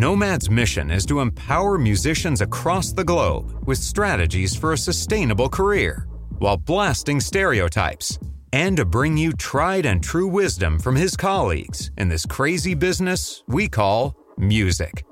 Nomad's mission is to empower musicians across the globe with strategies for a sustainable career while blasting stereotypes and to bring you tried and true wisdom from his colleagues in this crazy business we call music.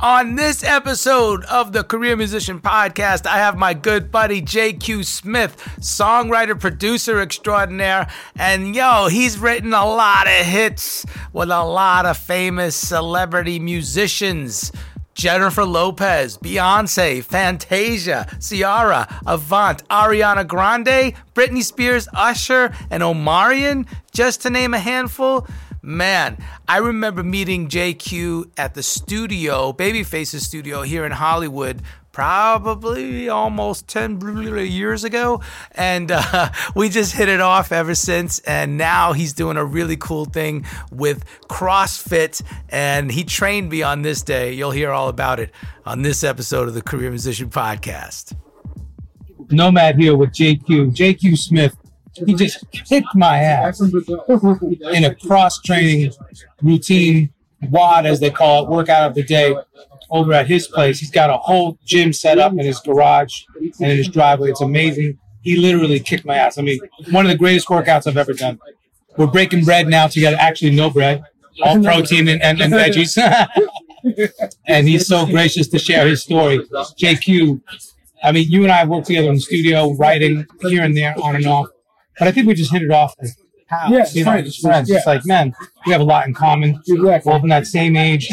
On this episode of the Career Musician Podcast, I have my good buddy JQ Smith, songwriter, producer extraordinaire. And yo, he's written a lot of hits with a lot of famous celebrity musicians. Jennifer Lopez, Beyonce, Fantasia, Ciara, Avant, Ariana Grande, Britney Spears, Usher, and Omarion, just to name a handful. Man, I remember meeting JQ at the studio, Babyface's studio here in Hollywood, probably almost 10 years ago. And uh, we just hit it off ever since. And now he's doing a really cool thing with CrossFit. And he trained me on this day. You'll hear all about it on this episode of the Career Musician Podcast. Nomad here with JQ. JQ Smith he just kicked my ass in a cross training routine WOD, as they call it, workout of the day over at his place. He's got a whole gym set up in his garage and in his driveway. It's amazing. He literally kicked my ass. I mean, one of the greatest workouts I've ever done. We're breaking bread now together. Actually, no bread, all protein and, and, and veggies. and he's so gracious to share his story. JQ, I mean, you and I work together in the studio, writing here and there, on and off. But I think we just hit it off as pals. Yeah, you know, friends. just friends. Yeah. It's like, man, we have a lot in common. Exactly. Both in that same age.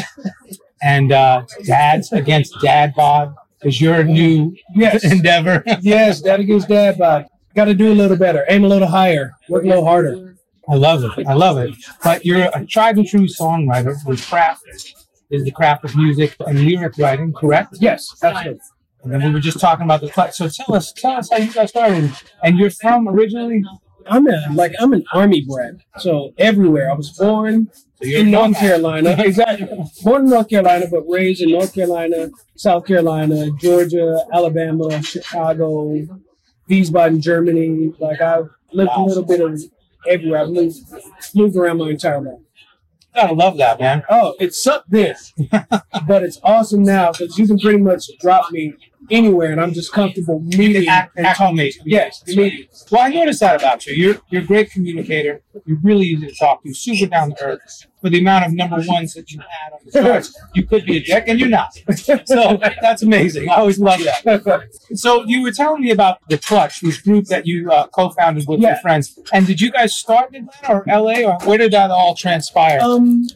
And uh, dads against dad bod is your new Yes. endeavor. yes, dad against dad, but got to do a little better, aim a little higher, work a little harder. I love it. I love it. But you're a tried and true songwriter. Your craft is the craft of music and lyric writing, correct? Yes, absolutely. And then we were just talking about the cut. So tell us, tell us how you got started. And you're from originally I'm a like I'm an army brat. So everywhere I was born you're in North. Carolina, exactly. Born in North Carolina, but raised in North Carolina, South Carolina, Georgia, Alabama, Chicago, Wiesbaden, Germany. Like I've lived a little bit of everywhere. I've moved moved around my entire life. Gotta love that, man. Oh, it sucked then, but it's awesome now because you can pretty much drop me anywhere, and I'm just comfortable meeting Act, and act talking. Yes, meeting. Well, I noticed that about you. You're you're a great communicator. You're really easy to talk to. Super down to earth. For the amount of number ones that you had on the charts, you could be a dick, and you're not. So that's amazing. I always love that. So you were telling me about the Clutch, this group that you uh, co-founded with your friends. And did you guys start in Atlanta or LA, or where did that all transpire? Um,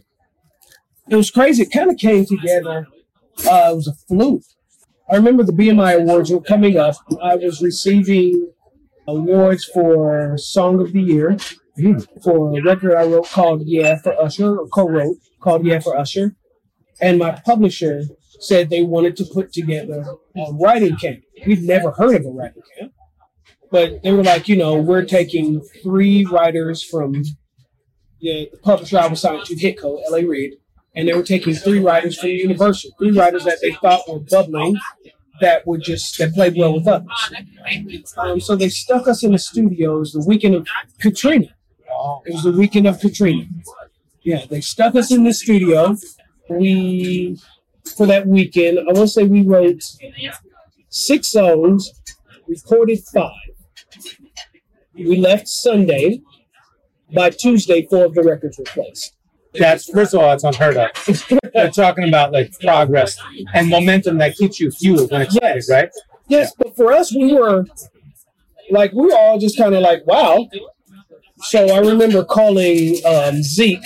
it was crazy. It kind of came together. Uh, it was a fluke. I remember the BMI awards were coming up. I was receiving awards for Song of the Year hmm. for a record I wrote called Yeah for Usher, or co-wrote called Yeah for Usher, and my publisher said they wanted to put together a writing camp. We'd never heard of a writing camp, but they were like, you know, we're taking three writers from the publisher I was signed to, Hitco, LA Reid, and they were taking three writers from Universal, three writers that they thought were bubbling, that would just that played well with others. Um, so they stuck us in the studios the weekend of Katrina. It was the weekend of Katrina. Yeah, they stuck us in the studio. We for that weekend, I want to say we wrote six songs, recorded five. We left Sunday. By Tuesday, four of the records were placed. That's first of all, that's unheard of. They're talking about like progress and momentum that keeps you fueled when it's Yes. right? Yes, but for us, we were like we were all just kind of like, wow. So I remember calling um, Zeke,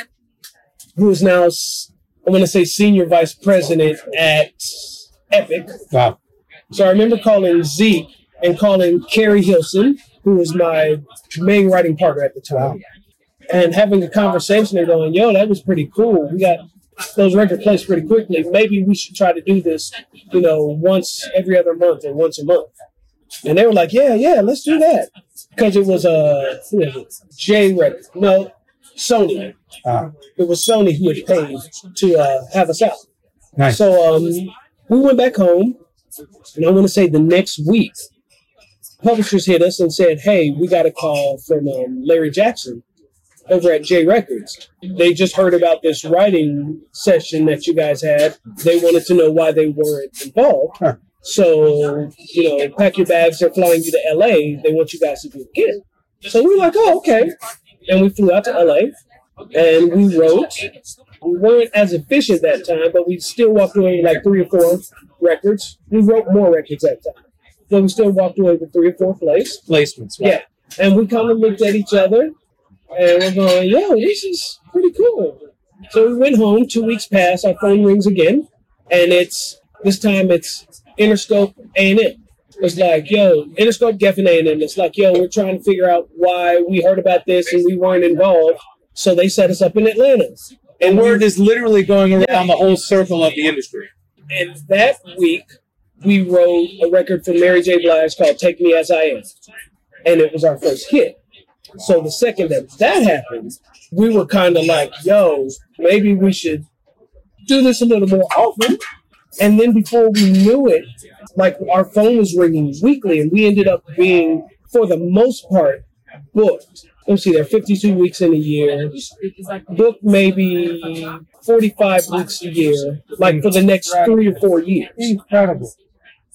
who is now I'm going to say senior vice president at Epic. Wow. So I remember calling Zeke and calling Keri Hilson, who was my main writing partner at the time, and having a conversation and going, "Yo, that was pretty cool. We got those record placed pretty quickly. Maybe we should try to do this, you know, once every other month or once a month." And they were like, "Yeah, yeah, let's do that," because it was a it? J record, no, Sony. Uh, It was Sony who had paid to uh, have us out. nice. So um, we went back home, and I want to say the next week, publishers hit us and said, "Hey, we got a call from um, Larry Jackson over at J Records. They just heard about this writing session that you guys had. They wanted to know why they weren't involved. Huh. So you know, pack your bags. They're flying you to L.A. They want you guys to do it again." So we were like, "Oh, okay," and we flew out to L.A. and we wrote we weren't as efficient that time, but we still walked away with like three or four records. We wrote more records that time. But we still walked away with three or four plays. Placements. Yeah. And we kind of looked at each other and we're going, yo, this is pretty cool. So we went home, two weeks passed, our phone rings again, and it's this time it's Interscope A&M. It's like, yo, Interscope Geffen A&M. It's like, yo, we're trying to figure out why we heard about this and we weren't involved. So they set us up in Atlanta. And we- word is literally going around the whole circle of the industry. and that week, we wrote a record for Mary J. Blige called Take Me As I Am. And it was our first hit. So the second that that happens, we were kind of like, yo, maybe we should do this a little more often. And then before we knew it, like our phone was ringing weekly, and we ended up being, for the most part, booked. Let's see, there 52 weeks in a year, booked maybe 45 weeks a year, like for the next three or four years. Incredible.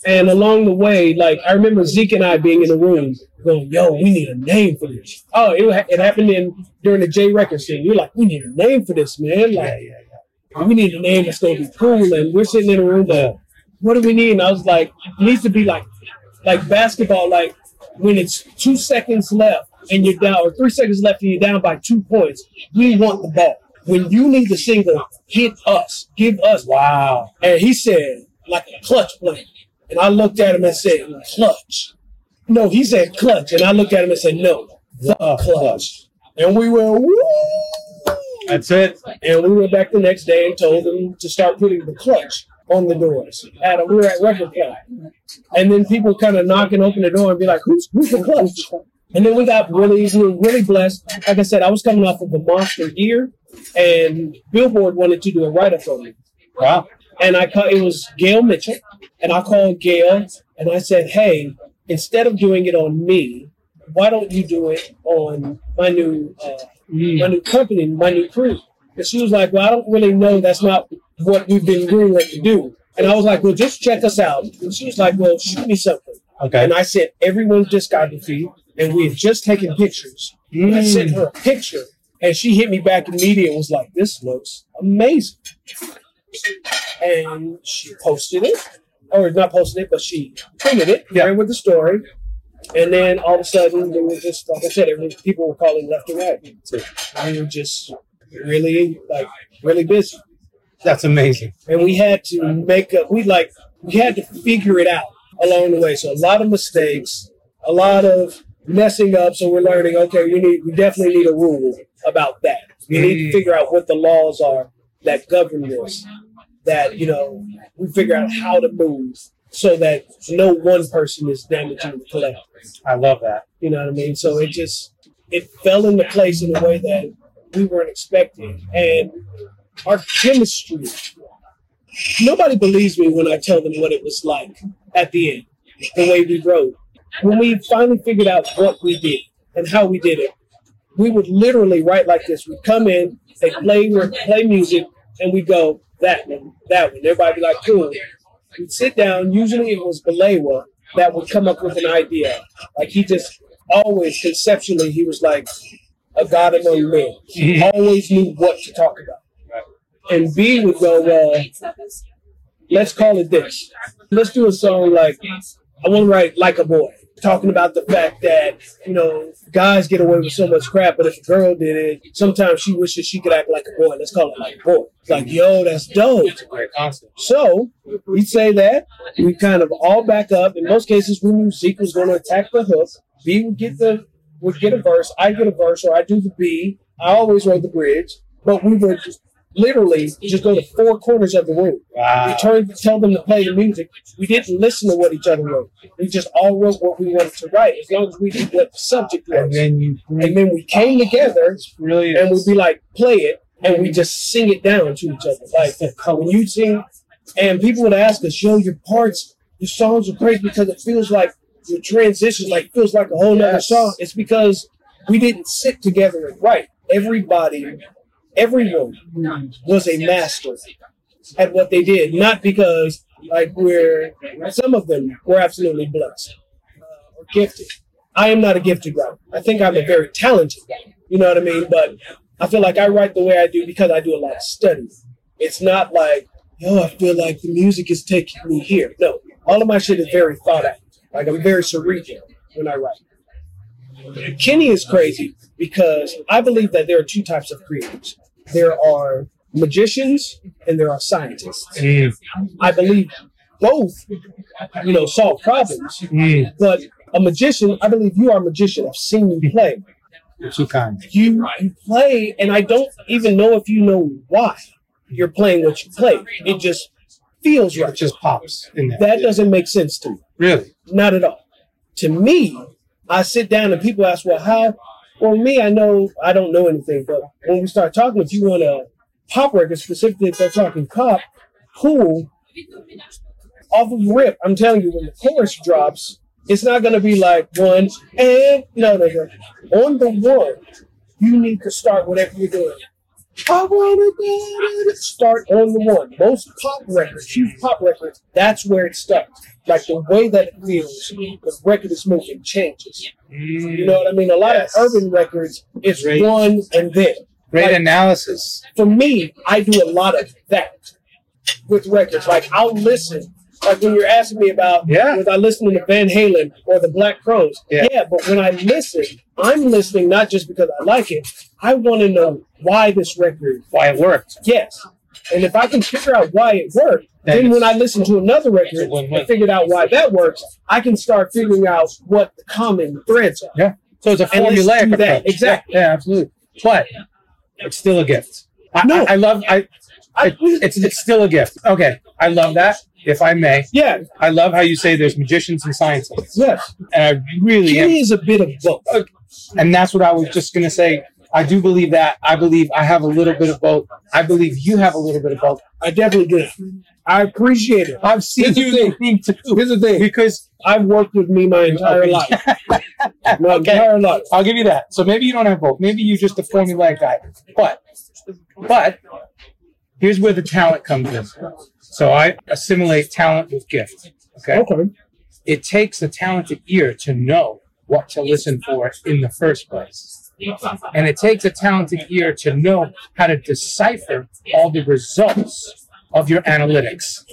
And along the way, like I remember Zeke and I being in the room going, "Yo, we need a name for this." Oh, it, ha- it happened in during the J Records thing. We're like, "We need a name for this, man! Like, oh, we need a name that's gonna be cool." And we're sitting in the room, like, "What do we need?" And I was like, "It needs to be like, like basketball. Like when it's two seconds left and you're down, or three seconds left and you're down by two points. We want the ball. When you need the single, hit us, give us Wow. and he said, like a clutch play. And I looked at him and said, clutch. No, he said clutch. And I looked at him and said, no, the clutch. And we went, woo! That's it. And we went back the next day and told them to start putting the clutch on the doors. At a, we were at record club. And then people kind of knock and open the door and be like, who's, who's the clutch? And then we got really, we were really blessed. Like I said, I was coming off of a monster year, and Billboard wanted to do a write up on me. Wow. And I call, it was Gail Mitchell, and I called Gail and I said, "Hey, instead of doing it on me, why don't you do it on my new uh, my new company, my new crew?" And she was like, "Well, I don't really know. That's not what we've been rumored to do." And I was like, "Well, just check us out." And she was like, "Well, shoot me something." Okay. And I sent everyone's discography, and we had just taken pictures. And I sent her a picture, and she hit me back immediately and was like, "This looks amazing." And she posted it, or not posted it, but she printed it, Yeah. ran with the story. And then all of a sudden, there was just like I said, every, people were calling left and right. So We were just really like really busy That's amazing. and we had to make up. We like we had to figure it out along the way. So a lot of mistakes, a lot of messing up. So we're learning. Okay, we need we definitely need a rule about that. We need to mm. figure out what the laws are that govern this. That you know we figure out how to move so that no one person is damaging the collective. I love that. You know what I mean? So it just it fell into place in a way that we weren't expecting, and our chemistry. Nobody believes me when I tell them what it was like at the end, the way we wrote. When we finally figured out what we did and how we did it, we would literally write like this. We'd come in, they play we play music, and we go that one, that one. Everybody be like, cool. We'd sit down. Usually it was Balewa that would come up with an idea. Like he just always conceptually he was like a god among men. He mm-hmm. always knew what to talk about. And B would go, well, let's call it this. Let's do a song like I want to write like a boy, talking about the fact that you know guys get away with so much crap, but if a girl did it, sometimes she wishes she could act like a boy. Let's call it like a boy. It's like, yo, that's dope. So we'd say that we kind of all back up. In most cases, we knew Zeke was going to attack the hook. B would get the would get a verse. I get a verse, or I do the B. I always wrote the bridge, but we would just literally just go to four corners of the room. We Wow. turned to tell them to play the music. We didn't listen to what each other wrote. We just all wrote what we wanted to write, as long as we knew what the subject was. And then you And then we came together really and we'd be like, play it, and we just sing it down to each other. Like when you sing, and people would ask us, "Yo, your parts, your songs are great because it feels like your transition, like feels like a whole Yes. song." It's because we didn't sit together and write. Everybody, everyone was a master at what they did, not because like we're some of them were absolutely blessed uh, or gifted. I am not a gifted writer. I think I'm a very talented writer. You know what I mean? But I feel like I write the way I do because I do a lot of study. It's not like, yo, I feel like the music is taking me here. No, all of my shit is very thought out. Like I'm very cerebral when I write. Kenny is crazy because I believe that there are two types of creators. There are magicians and there are scientists. Mm, I believe both, you know, solve problems. mm, But a magician, I believe you are a magician. I've seen you play. you're too kind. You you play, and I don't even know if you know why you're playing what you play. It just feels It right. just pops in there. That doesn't make sense to me. really. Not at all. To me, I sit down and people ask, well, how? Well, me, I know I don't know anything, but when we start talking, if you want a pop record, specifically if they're talking pop, cool. Off of rip, I'm telling you, when the chorus drops, it's not going to be like one and no, no, no. On the one, you need to start whatever you're doing. I want to start on the one. Most pop records, huge pop records, that's where it starts. Like the way that it feels, the record is moving changes. You know what I mean? A lot Yes. of urban records, it's Great. one and then. Great Like, analysis. for me, I do a lot of that with records. Like I'll listen. Like when you're asking me about, Yeah. was I listening to Van Halen or the Black Crowes? Yeah. but when I listen, I'm listening not just because I like it. I want to know why this record. Why it worked. Yes, and if I can figure out why it worked, Then then when I listen to another record and figured out why that works, I can start figuring out what the common threads are. Yeah. So it's a formulaic do that. Exactly. Yeah, yeah, absolutely. But it's still a gift. I, No. I, I love. I. I, It, it's it's still a gift. Okay, I love that. If I may. Yeah. I love how you say there's magicians and scientists. Yes. And I really am. Is a bit of both. And that's what I was just going to say. I do believe that. I believe I have a little bit of both. I believe you have a little bit of both. I definitely do. I appreciate it. I've seen Here's the you thing. Here's the thing. Because I've worked with me my entire Okay. life. My Okay. entire life. I'll give you that. So maybe you don't have both. Maybe you're just a formulaic guy. But, but here's where the talent comes in. So I assimilate talent with gift. Okay. Okay. It takes a talented ear to know what to listen for in the first place. And it takes a talented ear to know how to decipher all the results of your analytics.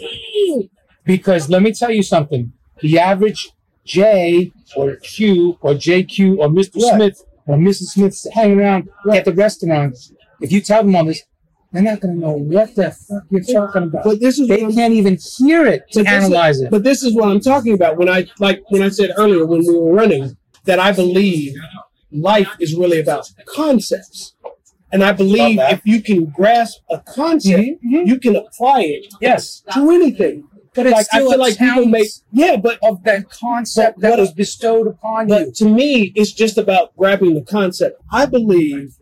Because let me tell you something the average J or Q or JQ or Mr. Right. Smith or Mrs. Smith hanging around at the restaurant, if you tell them all this, they're not going to know what the fuck you're talking about. But this is They what I'm- can't even hear it to But this is- analyze it. But this is what I'm talking about when I like when I said earlier when we were running that I believe life is really about concepts. And I believe if you can grasp a concept, Mhm. you can apply it yes. to anything. But it's like I feel like people make yeah, but of that concept But that was bestowed upon you. to me it's just about grabbing the concept. I believe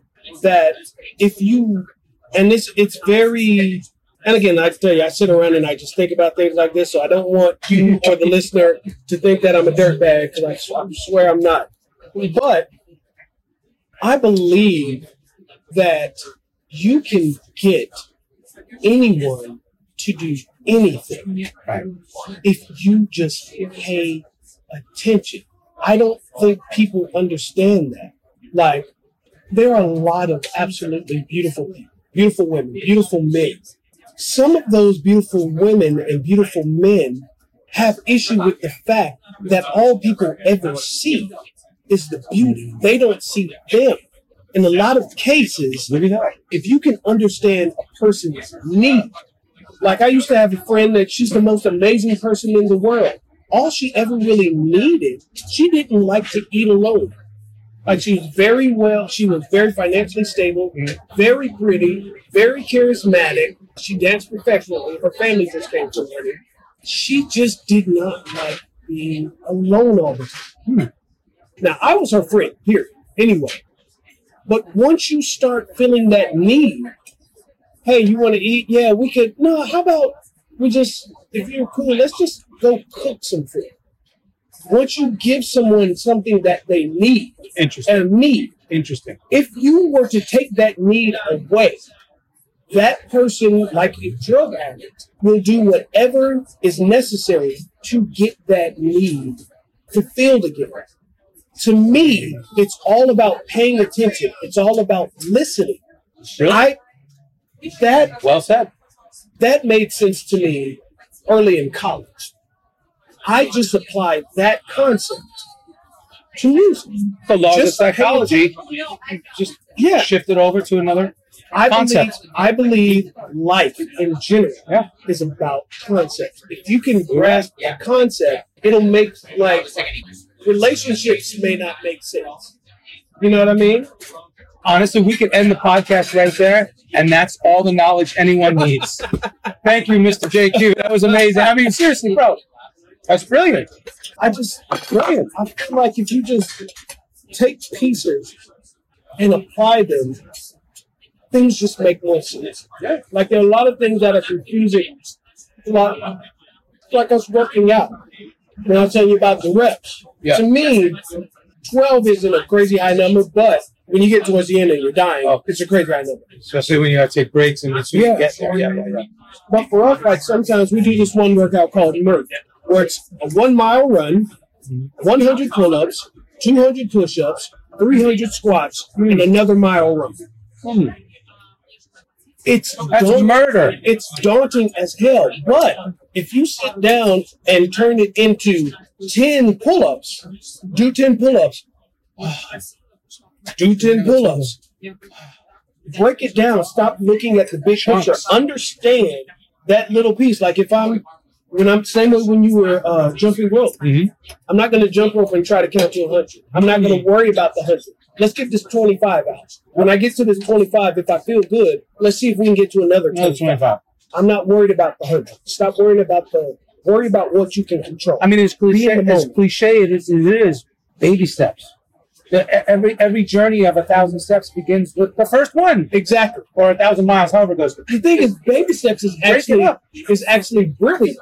that if you and this it's very and again I tell you I sit around and I just think about things like this so I don't want you or the listener to think that I'm a dirtbag because I—I swear I'm not. But I believe that you can get anyone to do anything if you just pay attention. I don't think people understand that. Like, there are a lot of absolutely beautiful people, beautiful women, beautiful men. Some of those beautiful women and beautiful men have issue with the fact that all people ever see is the beauty. They don't see them. In a lot of cases, if you can understand a person's need, like I used to have a friend that she's the most amazing person in the world. All she ever really needed, she didn't like to eat alone. Like she was very well, she was very financially stable, mm-hmm. very pretty, very charismatic. She danced professionally. Her family just came from her. She just did not like being alone all the time. Hmm. Now I was her friend, here, anyway. But once you start feeling that need, hey, you want to eat? Yeah, we could. No, how about we just, if you're cool, let's just go cook some food. Once you give someone something that they need, Interesting. and need, Interesting. if you were to take that need away, that person, like a drug addict, will do whatever is necessary to get that need fulfilled again. To me, it's all about paying attention. It's all about listening. Really? I that well said. that made sense to me early in college. I just applied that concept to music. The laws of Just- psychology just Yeah, shifted over to another. I Concept. believe I believe life in general Yeah. is about concept. If you can grasp a concept, it'll make like relationships may not make sense. You know what I mean? Honestly, we could end the podcast right there, and that's all the knowledge anyone needs. Thank you, Mr. JQ. That was amazing. I mean, seriously, bro, that's brilliant. I just brilliant. I feel like if you just take pieces and apply them, things just make more sense. Yeah. Like there are a lot of things that are confusing. Like, like us working out. When I telling you about the reps. Yeah. To me, 12 isn't a crazy high number, but when you get towards the end and you're dying, Oh. it's a crazy high number. Especially when you have to take breaks in between Yeah. get there. Yeah, yeah, yeah. But for us, like sometimes we do this one workout called Murph, where it's a one mile run, 100 pull ups, 200 push ups, 300 squats, and another mile run. Hmm. It's That's daun- murder. it's daunting as hell. But if you sit down and turn it into 10 pull ups, do 10 pull ups, do 10 pull ups, break it down. Stop looking at the big picture. Understand that little piece. Like if I'm, when I'm same way when you were uh, jumping rope, Mhm. I'm not going to jump rope and try to count to 100. I'm not going to worry about the 100. Let's get this 25 out. When I get to this 25, if I feel good, let's see if we can get to another Another 25. 25. I'm not worried about the 100. Stop worrying about the Worry about what you can control. I mean, in cliche. As cliche it is, it is baby steps. The- Every every journey of a thousand steps begins with the first one, exactly. or a thousand miles, however it goes. The thing is, baby steps is actually is actually brilliant.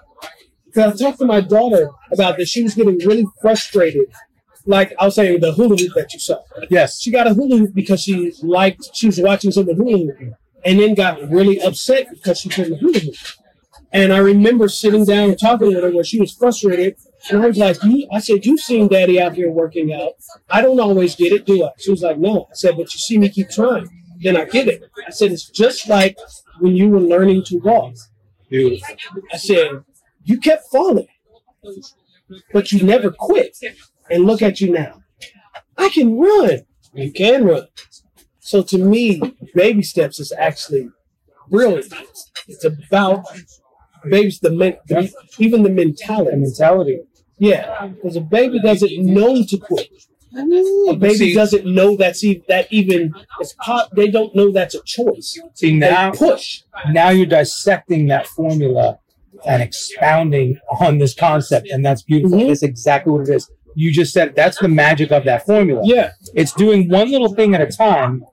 Because I talked to my daughter about this. She was getting really frustrated. Like I'll say, the hula hoop that you saw. Yes. She got a hula hoop because she liked she was watching someone hula hoop, and then got really upset because she couldn't hula hoop. And I remember sitting down and talking with her where she was frustrated. And I was like, you, I said, you've seen daddy out here working out. I don't always get it, do I? She was like, no. I said, but you see me keep trying. Then I get it. I said, it's just like when you were learning to walk. Beautiful. I said, you kept falling, but you never quit. And look at you now. I can run. You can run. So to me, baby steps is actually brilliant. It's about babies, the, men, the even the mentality. The mentality. Yeah, because a baby doesn't know to quit. A baby See- doesn't know that's e- that even is pop. They don't know that's a choice. See They now, push. now you're dissecting that formula and expounding on this concept, and that's beautiful. Mhm. That's exactly what it is. You just said that's the magic of that formula. Yeah, It's doing one little thing at a time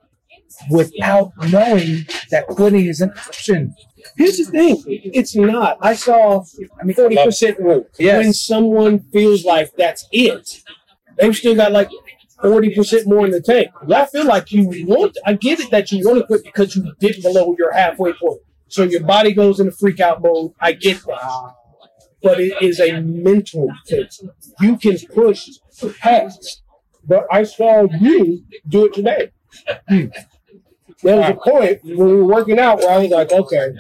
without knowing that quitting is an option. Here's the thing. It's not. I saw I mean forty percent rule. Yes. When someone feels like that's it, they've still got like forty percent more in the tank. I feel like you want I get it that you want to quit because you dip below your halfway point. So your body goes into freak out mode. I get that. But it is a mental thing. You can push past. But I saw you do it today. Hmm. There was a point when we were working out where I was like, okay,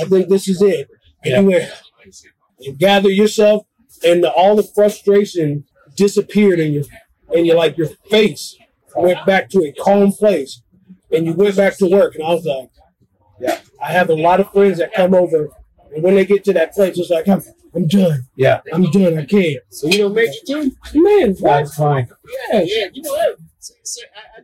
I think this is it. And you you gather yourself, and the, all the frustration disappeared in your, and your like your face went back to a calm place, and you went back to work. And I was like, yeah, I have a lot of friends that come over, and when they get to that place, it's like I'm, I'm done. Yeah. I'm done. I can't. So you know, Major too, man. What? That's fine. Yeah, Yeah, you know what? So, so I, I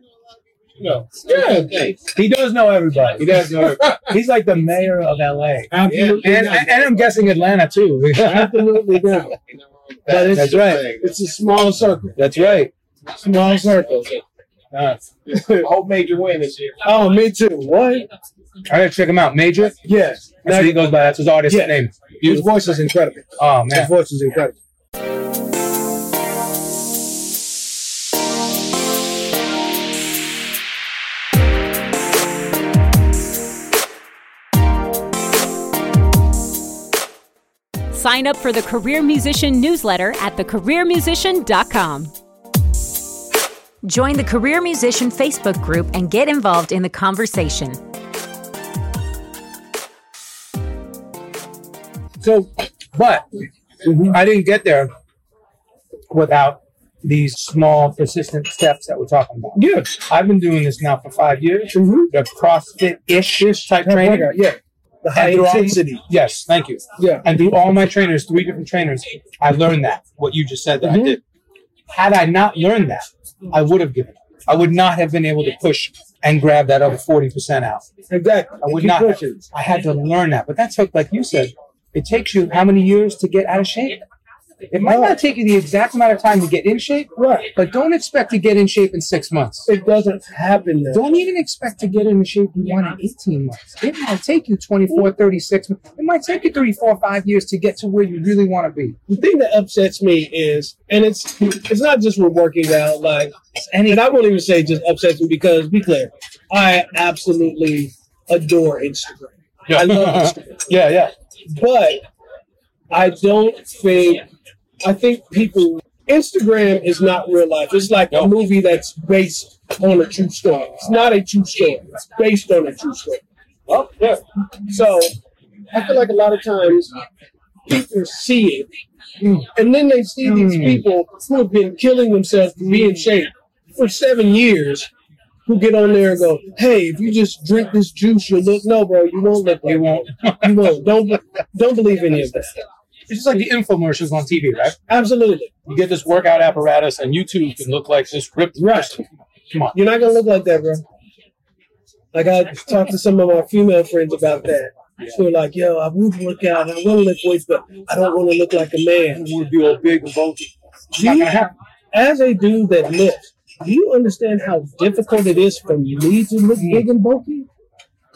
you know. Yeah. He does know everybody. He does know everybody. He's like the mayor of LA. absolutely. And, not. and I'm guessing Atlanta too. absolutely not. Know, That's right. It's a small circle. That's right. Small circle. Uh, I hope Major win this year. Oh, me too. What? I gotta check him out. Major. Yes. That's what he goes by. That's his artist Yeah. name. His voice is incredible. Oh His man. voice is incredible. Sign up for the Career Musician newsletter at thecareermusician.com. Join the Career Musician Facebook group and get involved in the conversation. So, but I didn't get there without these small, persistent steps that we're talking about. Yeah. I've been doing this now for five years. Mhm. The CrossFit-ish type training. Yeah. The high And intensity. Yes, thank you. Yeah. And through all my trainers, three different trainers, I learned that what you just said that I Mhm. did. Had I not learned that, I would have given up. I would not have been able to push and grab that other forty percent out. Exactly. I would not. pushing. I had to learn that, but that took, like you said, it takes you how many years to get out of shape? It might not take you the exact amount of time to get in shape, Right. but don't expect to get in shape in six months. It doesn't happen that Don't even expect to get in shape you want in 18 months. It might take you 24, 36. It might take you three, four, five years to get to where you really want to be. the thing that upsets me is, and it's it's not just with working out, like, and I won't even say just upsets me because, be clear, I absolutely adore Instagram. I love Instagram, Yeah, yeah. but I don't think I think people Instagram is not real life. It's like a movie that's based on a true story. It's not a true story. It's based on a true story. Oh, yeah. So I feel like a lot of times people see it, and then they see these Mm. people who have been killing themselves to be in shape for seven years. Who get on there and go, "Hey, if you just drink this juice, you'll look." No, bro, you won't look. Like You won't. you won't. Don't don't believe any of that. It's just like the infomercials on TV, right? Absolutely. You get this workout apparatus, and you too can look like this ripped Right. person. Come on. You're not gonna look like that, bro. Like I talked to some of my female friends about that. So like, yo, I would work out, I want to lift weights, but I don't want to look like a man. I want to be all big and bulky. You, as a dude that lifts, do you understand how difficult it is for me to look hmm. big and bulky?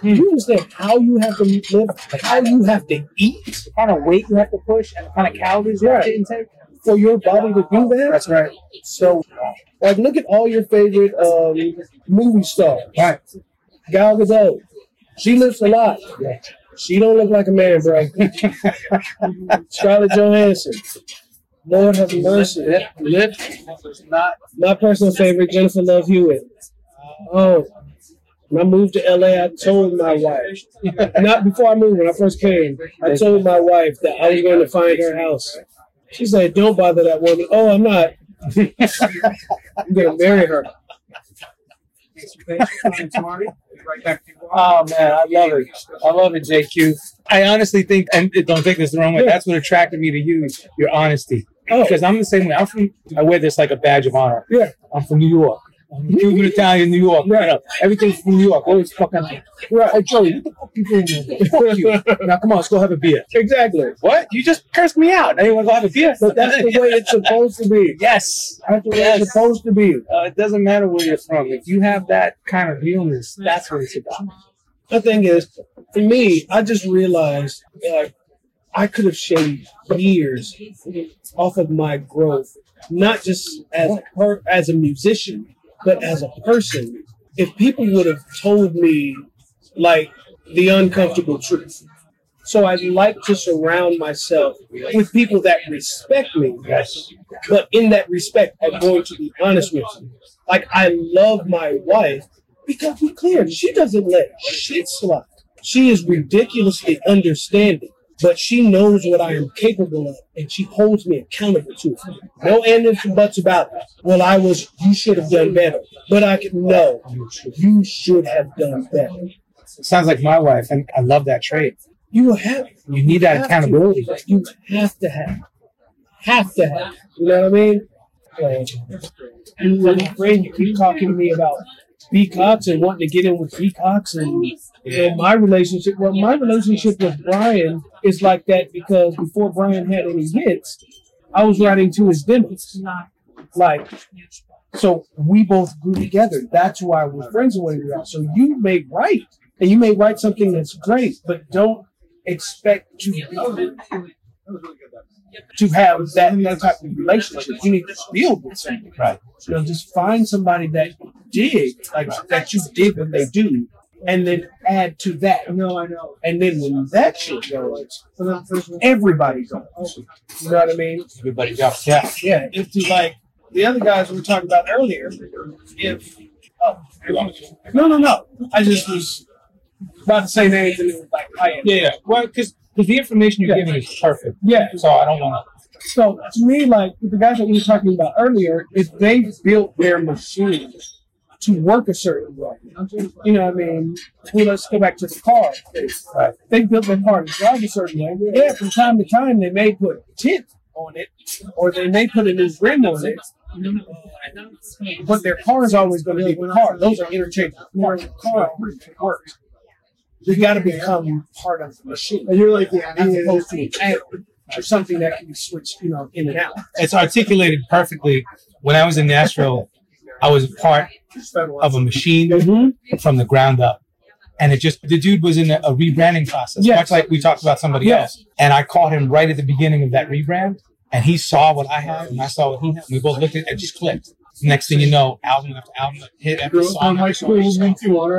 Do you understand how you have to lift, how you have to eat, The kind of weight you have to push and the kind of calories you have to intake. for your body to do that? That's right. So, like, look at all your favorite um, movie stars. Right. Gal Gadot, she lifts a lot. She don't look like a man, bro. Scarlett Johansson, Lord have mercy. Lift not My personal favorite, Jennifer Love Hewitt. Oh, when I moved to LA, I told my wife, not before I moved, when I first came, I told my wife that I was going to find her house. She said, Don't bother that woman. Oh, I'm not. I'm going to marry her. Oh man, I love it. I love it, JQ. I honestly think, and don't take this the wrong way. That's what attracted me to you, your honesty. Oh. Because I'm the same way. I'm from. I wear this like a badge of honor. Yeah. I'm from New York. Cuban Italian, New York. Right. You know, everything's from New York. Always fucking. Right. Hey, Joey, what the fuck you doing? Fuck you. Now come on, let's go have a beer. Exactly. What? You just cursed me out. Now you want to go have a beer? But that's the way it's supposed to be. Yes. That's the way Yes. it's supposed to be. Uh, it doesn't matter where you're from. If you have that kind of realness, that's what it's about. The thing is, for me, I just realized like I could have shaved years off of my growth, not just as a per, as a musician, but as a person. If people would have told me like the uncomfortable truth. So I like to surround myself with people that respect me. Yes. But in that respect, I'm going to be honest with you. Like I love my wife because we clear. She doesn't let shit slide. She is ridiculously understanding, but she knows what I am capable of, and she holds me accountable to it. No ands and buts about it. Well, I was. You should have done better. But I can no. You should have done better. Sounds like my wife, and I love that trait. You have. You need that accountability. To. You have to have. Have to have. You know what I mean? And when my friend, you keep talking to me about peacocks and wanting to get in with peacocks and you know, my relationship. Well, my relationship with Brian is like that because before Brian had any hits, I was writing to his demos. Like, so we both grew together. That's why we're friends the way we are. So you may write, and you may write something that's great, but don't expect to to have that, that type of relationship. You need to build with somebody. Right. You know, just find somebody that you dig, like that you dig what they do, and then add to that. No, I know. And then when that shit goes, everybody goes. You know what I mean? Everybody jumps. Yeah. Yeah. If you like the other guys we were talking about earlier, if oh no no no, I just was about to say names and it was like I am. Yeah. yeah. Well, because the information you're Yeah. giving is perfect. Yeah. So I don't want to. So to me, like the guys that we were talking about earlier, if they built their machine to work a certain way, you know what I mean? Well, let's go back to the car. Right. They built their car to drive a certain way. Yeah, from time to time they may put tint on it, or they may put a new rim on it. But their car is always going to be the car. Those are interchangeable. Car, car works. You got to become part of the machine. And you're like, yeah, as opposed to an add or something that can be switched, you know, in and out. it's articulated perfectly. When I was in Nashville, I was part of a machine Mm-hmm. from the ground up. And it just, the dude was in a, a rebranding process, Yes. much like we talked about somebody Yes. else. And I caught him right at the beginning of that rebrand. And he saw what I had and I saw what he had. We both looked at it and just clicked. Next thing you know, album after album, hit every song. after song.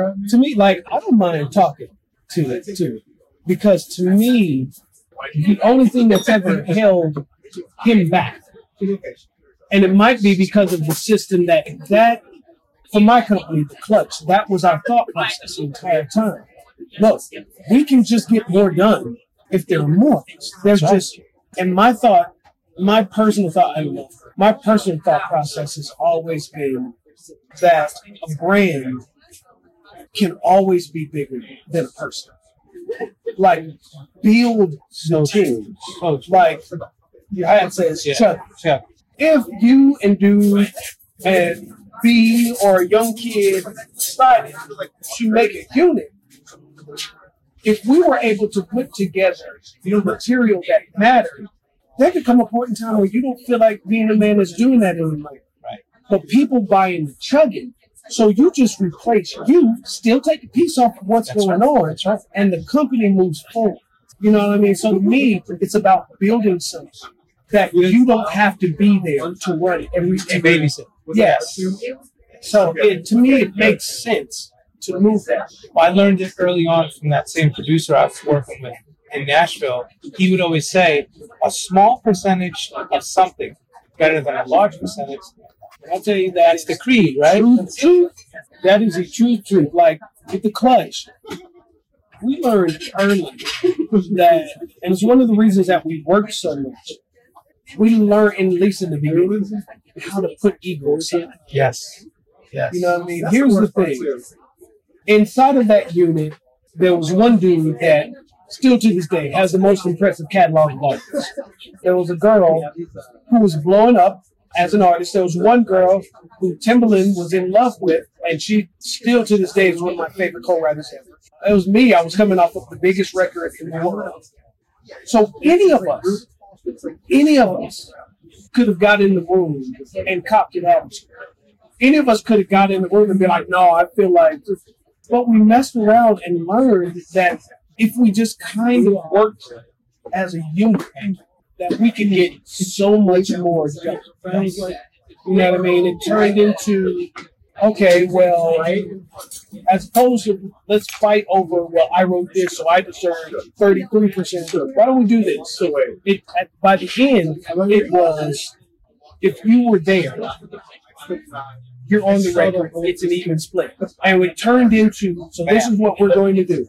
Uh, to me, like, I don't mind talking to it too, because to me, the only thing that's ever held him back, and it might be because of the system that that for my company, the clutch, that was our thought process the entire time. Look, we can just get more done if there are more. There's just, and my thought, my personal thought, I don't know, my personal thought process has always been that a brand can always be bigger than a person. Like build the team. Oh, like you had says Yeah. Chuck. Yeah. If you and dude and B or a young kid decided to make a unit, if we were able to put together the material that mattered, there could come a point in time where you don't feel like being a man is doing that anymore. Right. But people buying the chugging. So you just replace you, still take a piece off of what's That's going right. on, That's right. and the company moves forward. You know what I mean? So to me, it's about building something that you don't have to be there to run every To babysit. Yes. So it, to me, it makes sense to move that. Well, I learned it early on from that same producer I was working with in Nashville. He would always say, a small percentage of something better than a large percentage. I'll tell you that That's the creed, right? truth, truth. That is a true truth. Like with the clutch, we learned early that, and it's one of the reasons that we work so much. We learn, in, at least in the beginning, how to put ego aside. Yes. Yes. You know what I mean? Here's the thing. Inside of that unit, there was one dude that still to this day has the most impressive catalog of artists. There was a girl who was blowing up as an artist. There was one girl who Timbaland was in love with, and she still to this day is one of my favorite co-writers ever. It was me. I was coming off of the biggest record in the world. So any of us, any of us could have got in the room and copped an attitude. Any of us could have got in the room and been like, no, I feel like, but we messed around and learned that if we just kind of worked as a unit, that we can get so much more done. You know what I mean? It turned into, okay, well, as opposed to let's fight over, well, I wrote this, so I deserve 33%. Why don't we do this? So it, at, by the end, it was, if you were there, you're on the record, it's an even split. And it turned into, so this is what we're going to do.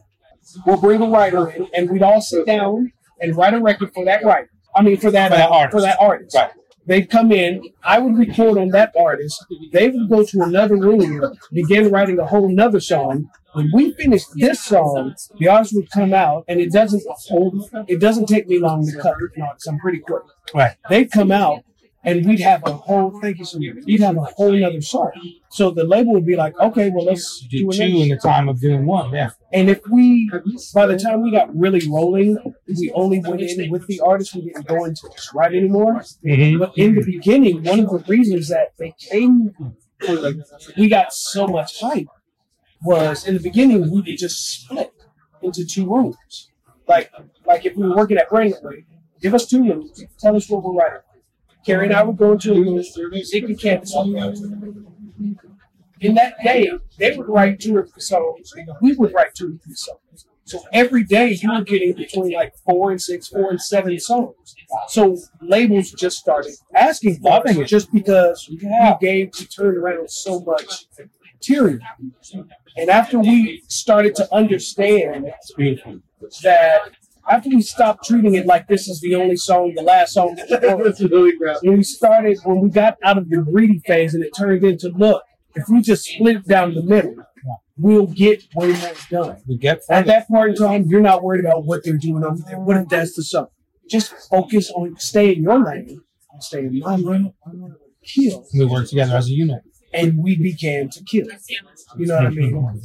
We'll bring a writer in, and we'd all sit down and write a record for that writer. I mean, for that, For that artist. For that artist. Right. They'd come in, I would record on that artist. They would go to another room, begin writing a whole nother song. When we finished this song, the artist would come out, and it doesn't hold, it doesn't take me long to cut an artist. I'm pretty quick. Right. They'd come out, and we'd have a whole, thank you so much. We'd have a whole other song. So the label would be like, okay, well, let's do do two in the time of doing one. Yeah. and if we, by the time we got really rolling, we only went in with the artist. We didn't go into this right anymore. Mm-hmm. But in the beginning, one of the reasons that they came, we got so much hype was in the beginning we would just split into two rooms. Like, like if we were working at Brainwave, give us two rooms, tell us what we're writing. Keri and I would go into a room, Zeke and Candice would go into a room. In that day, they would write two or three songs. We would write two or three songs. So every day you were getting between like four and six, four and seven songs. So labels just started asking for it just because Yeah. we gave, we turned around so much material. And after we started to understand that after we stopped treating it like this is the only song, the last song, when we started, when we got out of the greedy phase and it turned into look, if we just split it down the middle, we'll get way more done. We get At that point in time, you're not worried about what they're doing over there, what it does to something. Just focus on stay in your lane, and stay in my lane, kill. We work together as a unit. And we began to kill. You know what I mean?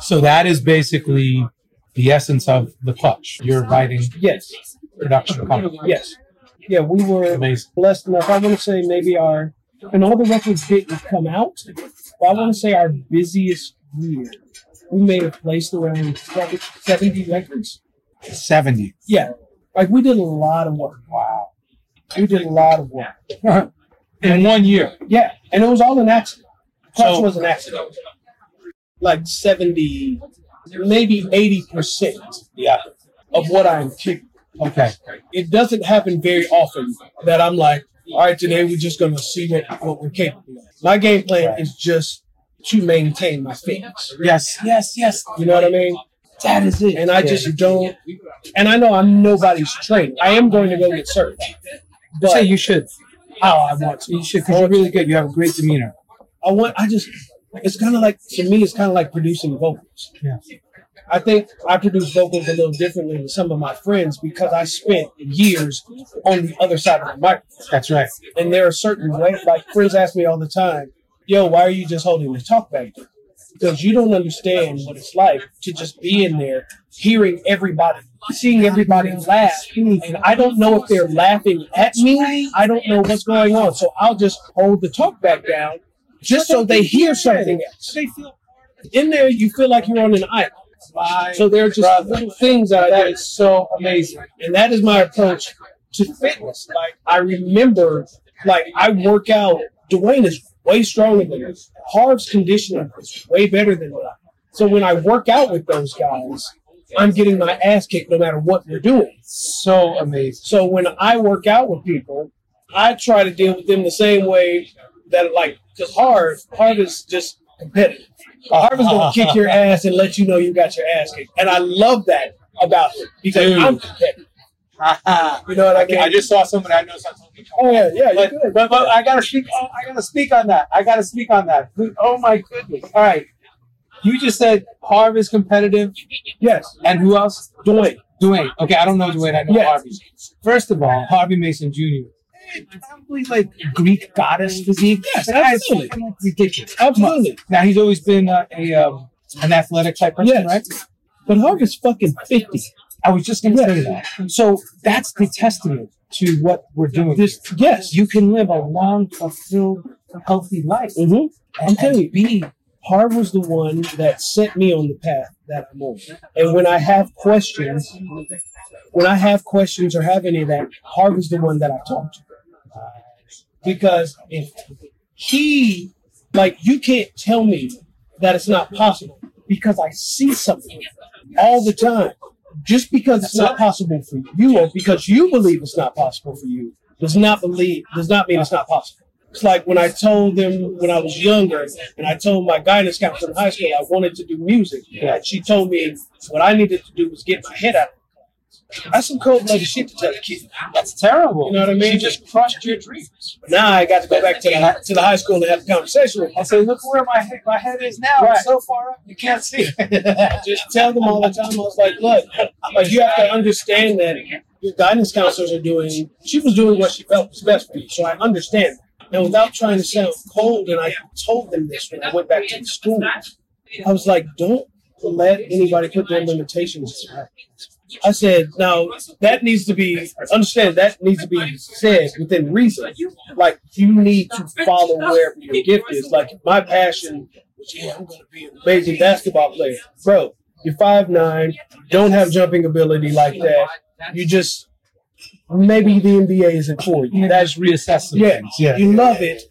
So that is basically the essence of the clutch. You're writing Yes. production company. Yes. Yeah, we were Amazing. blessed enough. I want to say maybe our, and all the records didn't come out, but I want to say our busiest year, we may have placed around 70 records. 70. Yeah. Like we did a lot of work. Wow. We did a lot of work. In one year. Yeah. And it was all an accident. Clutch So- was an accident. Like 70, maybe 80% Yeah. of what I'm capable Okay. it doesn't happen very often that I'm like, all right, today we're just going to see what, what we're capable of. My game plan is just to maintain my fitness. Yes. Yes. Yes. You know what I mean? That is it. And I just don't, and I know I'm nobody's trainer. I am going to go get. But say you should. oh, I want to. You should because you're really good. You have a great demeanor. I want, I just, it's kind of like, to me, it's kind of like producing vocals. Yeah. I think I produce vocals a little differently than some of my friends because I spent years on the other side of the microphone. That's right. And there are certain ways, like friends ask me all the time, yo, why are you just holding the talk back there? because you don't understand what it's like to just be in there, hearing everybody, seeing everybody laugh. And I don't know if they're laughing at me. I don't know what's going on. So I'll just hold the talk back down just so they hear something else. In there, you feel like you're on an island. So there are just little things that, that is so amazing. And that is my approach to fitness. Like I remember, like I work out. Dwayne is way stronger than me. Harv's conditioning is way better than mine. So when I work out with those guys, I'm getting my ass kicked no matter what we're doing. So amazing. So when I work out with people, I try to deal with them the same way that like because Harv, Harv is just competitive. Harv is gonna kick your ass and let you know you got your ass kicked, and I love that about him because Dude. I'm competitive. You know what I mean? I just saw somebody I know. Oh yeah, yeah. But, you're good. but, but I gotta speak. Oh, I gotta speak on that. I gotta speak on that. Oh my goodness! All right, you just said Harv is competitive, yes, and who else? Dwayne. Dwayne. Okay, I don't know Dwayne. I know Yes. Harvey. First of all, Harvey Mason Jr. Probably like Greek goddess physique. Yes, absolutely. ridiculous. Absolutely. Now he's always been uh, a um, an athletic type person, Yes. right? But Harv is fucking fifty. I was just going to say that. So that's the testament to what we're doing. This yes. you can live a long, fulfilled, healthy life. Mm-hmm. I'm And, telling you, be Harv was the one that set me on the path that I'm on. And when I have questions, when I have questions or have any of that, Harv is the one that I talk to. Because if he, like, you can't tell me that it's not possible because I see something all the time. Just because it's not possible for you or because you believe it's not possible for you does not believe does not mean it's not possible. It's like when I told them when I was younger and I told my guidance counselor in high school I wanted to do music. And she told me what I needed to do was get my head out. That's some cold blooded shit to tell a kid. that's terrible. You know what I mean? She just crushed your dreams. Now I got to go back to the to the high school and have a conversation with I say, look where my head, my head is now. Right. It's so far up, you can't see. Just tell them all the time. I was like, look, like you have to understand that your guidance counselors are doing. She was doing what she felt was best for you, so I understand. And without trying to sound cold, and I told them this when I went back to the school, I was like, don't let anybody put their limitations. in. I said, now that needs to be understand that needs to be said within reason. Like you need to follow where your gift is. Like my passion was, yeah, I'm gonna be an amazing basketball player. Bro, you're five nine, don't have jumping ability like that. You just maybe the NBA isn't for you. That's That's reassess some yeah. Yeah. you love it,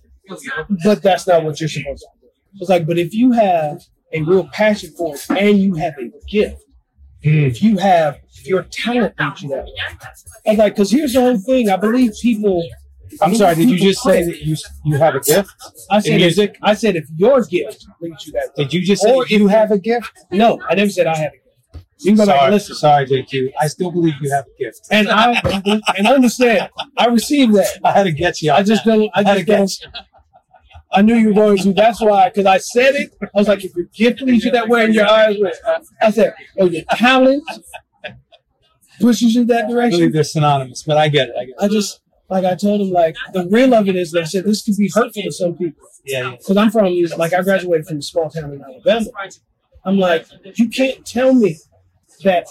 but that's not what you're supposed to do. It's like, but if you have a real passion for it and you have a gift, if you have if your talent leads you that way. I was like, because here's the whole thing. I believe people. I'm sorry, did you just say that you you have a gift? I said in if, music? I said if your gift leads you that way. Did you just say Or you have a gift? No, I never said I have a gift. You can go back Sorry, and listen. sorry, JQ. I still believe you have a gift. And I and understand. I received that. I had to get you. I just don't. I had to just get don't. I knew you were going to. That's why, because I said it. I was like, if your gift leads you that way and your eyes went. I said, oh, your talent pushes you that I direction. believe they're synonymous, but I get it. I get it. I just, like I told him, like the real of it is that I said this could be hurtful to some people. Yeah, yeah. Because I'm from, like, I graduated from a small town in Alabama. I'm like, you can't tell me that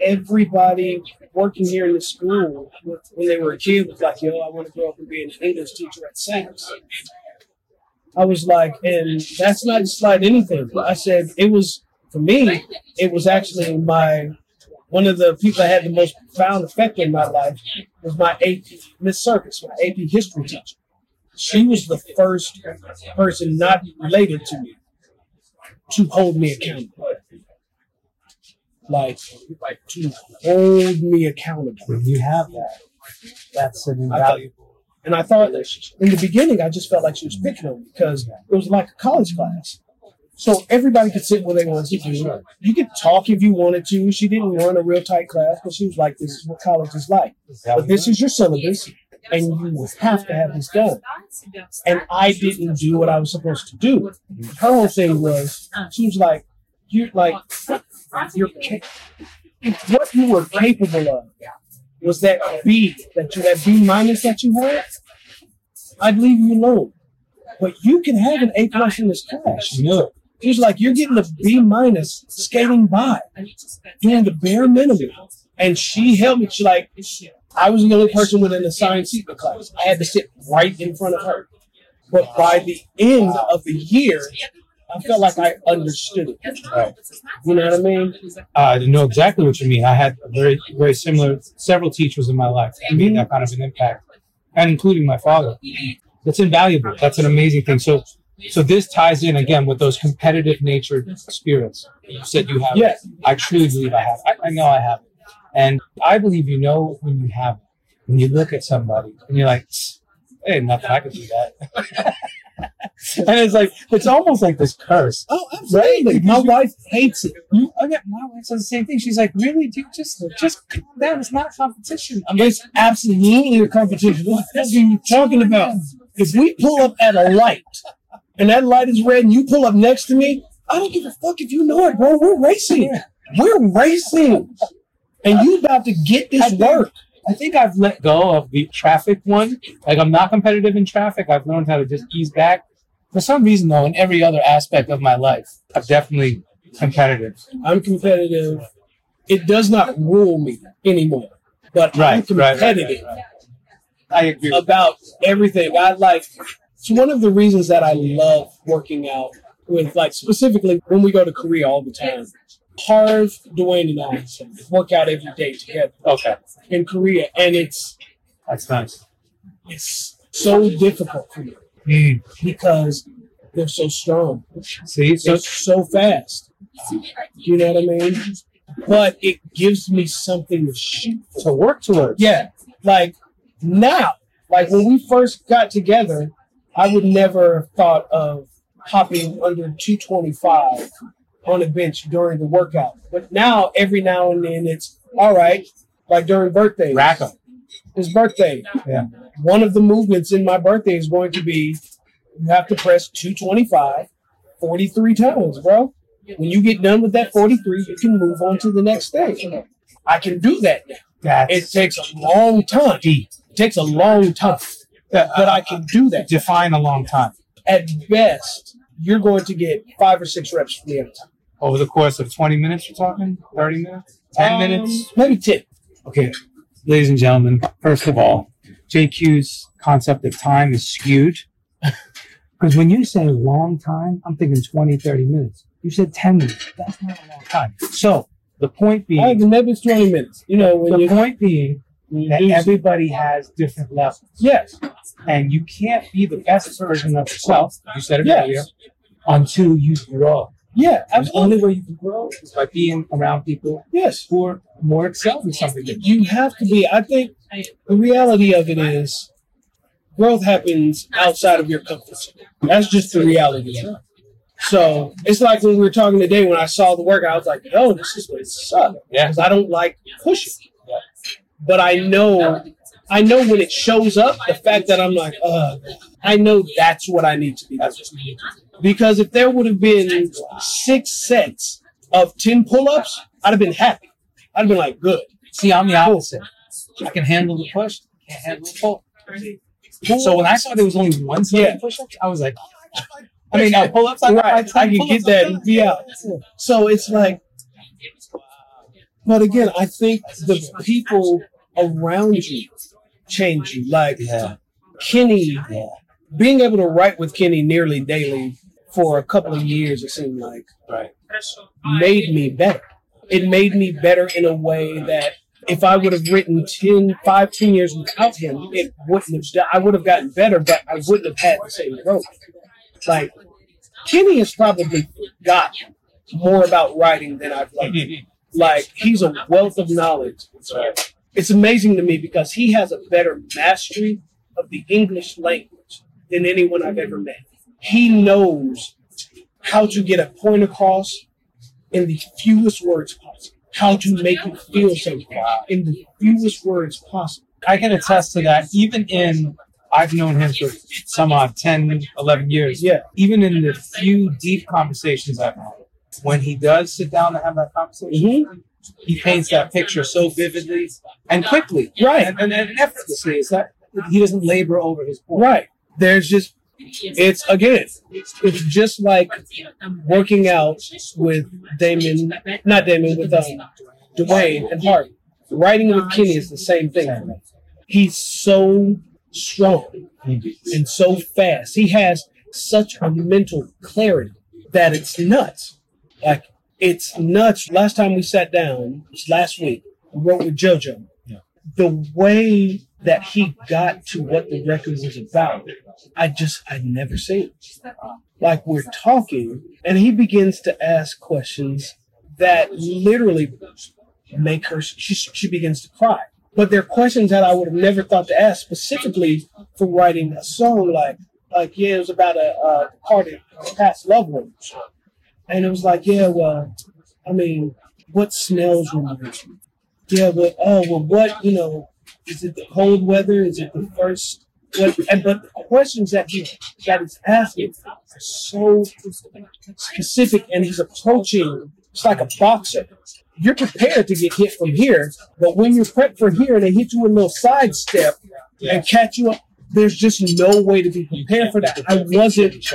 everybody working here in the school when they were a kid was like, yo, I want to grow up and be an English teacher at Saks. I was like, and that's not to slight anything. I said it was for me. It was actually my one of the people that had the most profound effect in my life was my AP Miss Circus, my AP history teacher. She was the first person not related to me to hold me accountable. Like to hold me accountable. When you have that, that's an invaluable. And I thought in the beginning, I just felt like she was picking on me because it was like a college class. So everybody could sit where they wanted to. You could talk if you wanted to. She didn't run a real tight class, but she was like, this is what college is like. But this is your syllabus, and you have to have this done. And I didn't do what I was supposed to do. Her whole thing was, she was like, you're like, you're what you were capable of was that B, that you that B minus that you had, I'd leave you alone. But you can have an A plus in this class. You know it. He was like, "You're getting a B minus skating by, doing the bare minimum." And she helped me. She like, I was the only person with an assigned seat in class. I had to sit right in front of her. But by the end of the year, I felt like I understood it. Right. You know what I mean? Uh, I know exactly what you mean. I had a very, very similar, several teachers in my life that made that kind of an impact, and including my father. That's invaluable. That's an amazing thing. So, so this ties in again with those competitive natured spirits. You said you have. it. Yeah. I truly believe I have. I, I know I have it, and I believe you know when you have it. When you look at somebody and you're like, "Hey, nothing I can do that." and it's like it's almost like this curse. Oh, absolutely. My wife hates it. You, I got my wife says the same thing. She's like, "Really, dude? Just, just calm down. It's not competition." I'm like, It's absolutely a competition. What the fuck are you talking about? If we pull up at a light and that light is red and you pull up next to me, I don't give a fuck if you know it, bro. We're racing. We're racing. And you about to get this work. I think I've let go of the traffic one. Like I'm not competitive in traffic. I've learned how to just ease back. For some reason, though, in every other aspect of my life, I'm definitely competitive. I'm competitive. It does not rule me anymore. But I'm Right, right, right, competitive right, I agree. about everything. I like it's one of the reasons that I love working out with like specifically when we go to Korea all the time. Harv, Dwayne, and I work out every day together Okay, in Korea, and it's that's nice. it's so difficult for me Mm. because they're so strong. See, so so fast. You know what I mean? But it gives me something to shoot to work towards. Yeah. Like now, like when we first got together, I would never have thought of hopping under 225 on a bench during the workout. But now, every now and then, it's all right. Like during birthdays, rack 'em. His birthday. Yeah. One of the movements in my birthday is going to be you have to press 225 43 times, bro. When you get done with that 43, you can move on to the next stage. I can do that now. That's It takes a long time. deep. It takes a long time, but I can do that. Define a long time At best, you're going to get five or six reps from the other time. over the course of 20 minutes. You're talking 30 minutes, 10 Um, minutes. maybe 10. Okay, ladies and gentlemen, first of all, JQ's concept of time is skewed. Because when you say long time, I'm thinking 20, 30 minutes. You said 10 minutes. That's not a long time. So the point I think being, maybe it's 20 minutes. You know, when the you point being that everybody has different levels. yes, And you can't be the best version of yourself, you said it Yes. earlier, until you grow. yeah, And the only way you can grow is by being around people Yes, who are more excelled in something that you have to be. I think the reality of it is growth happens outside of your comfort zone. That's just the reality of it. So it's like when we were talking today, when I saw the work, I was like, "Oh, this is going to suck." Yeah. because I don't like pushing. But I know, I know when it shows up, the fact that I'm like, "Uh," I know that's what I need to be. doing. Because if there would have been six sets of ten pull-ups, I'd have been happy. I'd have been like, "Good." See, I'm the opposite. I can handle the push, can't handle the pull. So when I saw there was only one set Yeah. of push-ups, I was like, I mean, uh, pull-ups, I, right. I, can get that out. So it's like, but again, I think the people around you change you. Like Yeah. Kenny, being able to write with Kenny nearly daily for a couple of years, it seemed like, Right. made me better. It made me better in a way that if I would have written 10, 5, 10 years without him, it wouldn't have, I would have gotten better, but I wouldn't have had the same growth. Like, Kenny has probably got more about writing than I've learned. Like, he's a wealth of knowledge. It's amazing to me because he has a better mastery of the English language than anyone I've ever met. He knows how to get a point across in the fewest words possible, how to make you feel something in the fewest words possible. I can attest to that. Even in, I've known him for some odd 10, 11 years. Yeah. Even in the few deep conversations I've had, when he does sit down and have that conversation, mm-hmm. he paints that picture so vividly and quickly. Right. And, and, and effortlessly. It's that he doesn't labor over his point. Right. There's just It's again, it's just like working out with Damon, not Damon, with um, Dwayne and Harv. Writing with Kenny is the same thing. He's so strong and so fast. He has such a mental clarity that it's nuts. Like it's nuts. Last time we sat down, it was last week, we wrote with JoJo. The way that he got to what the record was about, I just I'd never seen. Like we're talking, and he begins to ask questions that literally make her she, she begins to cry. But they're questions that I would have never thought to ask specifically for writing a song like like yeah, it was about a, a party past loved ones. And it was like, yeah, well, I mean, what smells remind you? Yeah, but oh well what, you know, is it the cold weather? Is it the first and but the questions that he that he's asking are so specific and he's approaching it's like a boxer. You're prepared to get hit from here, but when you're prepped for here they hit you with a little sidestep and catch you up, there's just no way to be prepared for that. I wasn't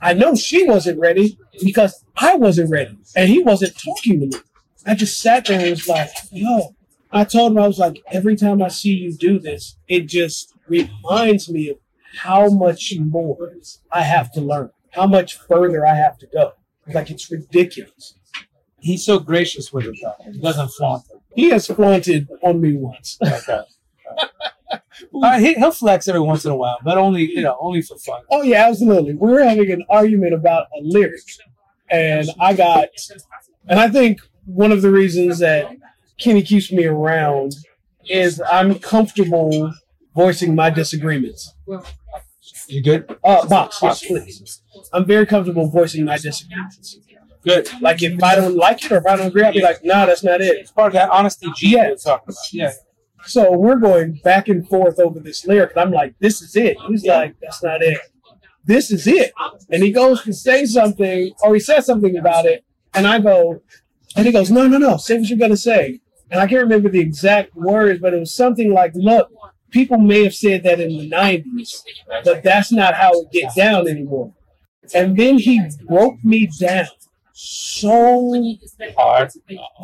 I know she wasn't ready because I wasn't ready and he wasn't talking to me. I just sat there and was like, yo, I told him, I was like, every time I see you do this, it just reminds me of how much more I have to learn, how much further I have to go. Like, it's ridiculous. He's so gracious with it, though. He doesn't flaunt it. He has flaunted on me once. Okay. Uh, he, he'll flex every once in a while, but only you know, only for fun. Oh yeah, absolutely. We were having an argument about a lyric, and I got, and I think one of the reasons that Kenny keeps me around is I'm comfortable voicing my disagreements. You good? Uh, box, yes, please. I'm very comfortable voicing my disagreements. Good. Like if I don't like it or if I don't agree, I'll be like, nah, that's not it. It's part of that honesty G Yeah. we're talking about. Yeah. So we're going back and forth over this lyric. And I'm like, this is it. He's like, that's not it. This is it. And he goes to say something, or he says something about it. And I go, and he goes, no, no, no, say what you're going to say. And I can't remember the exact words, but it was something like, look, people may have said that in the 90s, but that's not how it gets down anymore. And then he broke me down so Hard.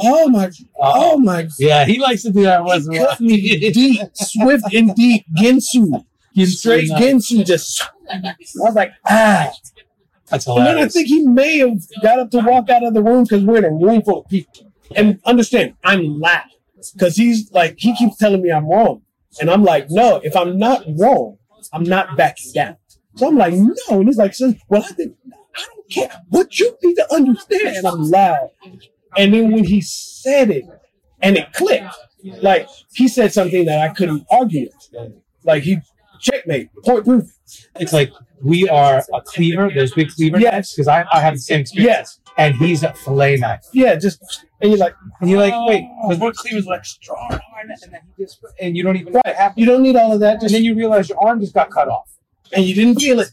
Oh my! Oh my! Yeah, he likes to do that once in a while. me deep, swift and deep, Ginsu, straight Ginsu. Just I was like, ah. That's And then I think he may have got up to walk out of the room because we're in a room full of people. And understand, I'm loud because he's like he keeps telling me I'm wrong, and I'm like, no, if I'm not wrong, I'm not backing down. So I'm like, no, and he's like, well, I think I don't care. What you need to understand, and I'm loud. And then when he said it, and it clicked, like he said something that I couldn't argue. with. Like he checkmate, point proof. it's like we are a cleaver. There's big cleaver Yes. because I, I have the same experience. Yes, And he's a fillet knife. yeah, just and you're like, And you're like, wait, oh, because one cleaver's like strong arm, and then he just and you don't even right, you don't need all of that. and then you realize your arm just got cut off. and you didn't feel it.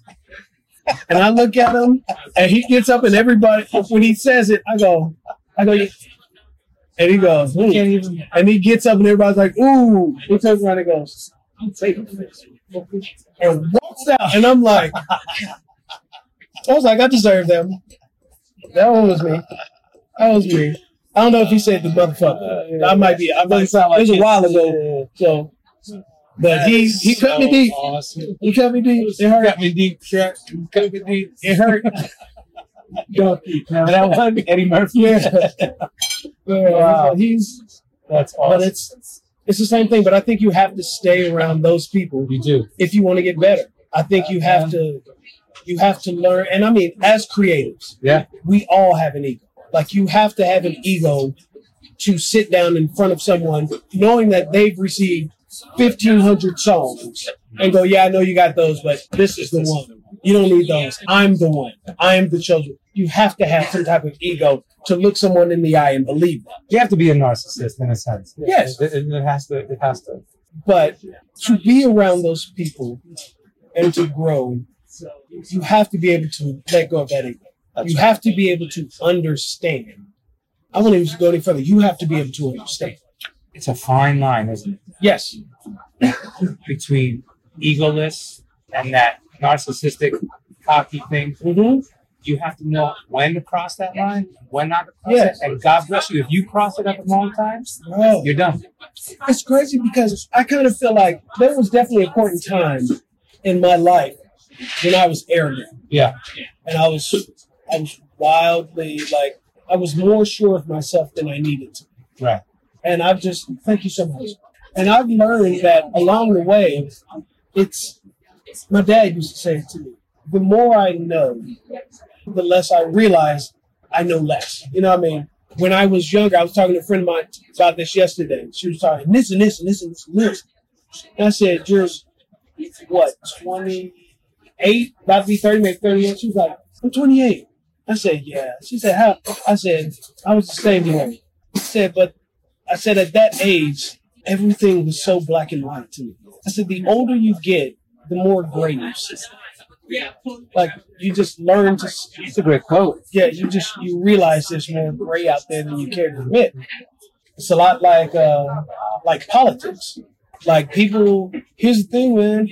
And I look at him, and he gets up, and everybody, when he says it, I go, I go, and he goes. Can't even. and he gets up, and everybody's like, ooh. He turns around and goes, "Take and walks out, and I'm like, I was like, I deserve them. That one was me. That was me. I don't know if he said the motherfucker. I might be. I might, sound like it was a while ago. So, but he he cut me deep. Awesome. He cut me deep. It hurt. Cut me deep. Cut cut me deep. It hurt. Donkey. Remember that one? Eddie Murphy. Yeah. Uh, wow. He's That's but it's it's the same thing. But I think you have to stay around those people you do. if you want to get better. I think you have to you have to learn. And I mean, as creatives, Yeah. we all have an ego. Like you have to have an ego to sit down in front of someone knowing that they've received 1500 songs and go, yeah, I know you got those, but this is the one. You don't need those. I'm the one. I am the chosen. You have to have some type of ego to look someone in the eye and believe that. You have to be a narcissist in a sense. Yes. It, it, it has to. It has to. But to be around those people and to grow, you have to be able to let go of that ego. You have to be able to understand. I won't even go any further. You have to be able to understand. It's a fine line, isn't it? Yes. Between egoless and that narcissistic, cocky thing. Mm-hmm. You have to know when to cross that line, when not to cross Yes. it. And God bless you. If you cross it at the wrong time, Oh. you're done. It's crazy because I kind of feel like there was definitely a point in time in my life when I was arrogant. Yeah. And I was I was wildly like I was more sure of myself than I needed to. Right. And I've just thank you so much. And I've learned that along the way, it's my dad used to say it to me. The more I know, the less I realize I know less. You know what I mean? When I was younger, I was talking to a friend of mine about this yesterday. She was talking this and this and this and this and this. And I said, You're what, 28? About to be 30, maybe 38. She was like, I'm 28. I said, Yeah. She said, How? I said, I was the same way. I said, But I said, At that age, everything was so black and white to me. I said, The older you get, the more gray you see. Like you just learn to. It's a great quote. Yeah, you just you realize there's more gray out there than you care to admit. It's a lot like uh like politics. Like people. Here's the thing, man.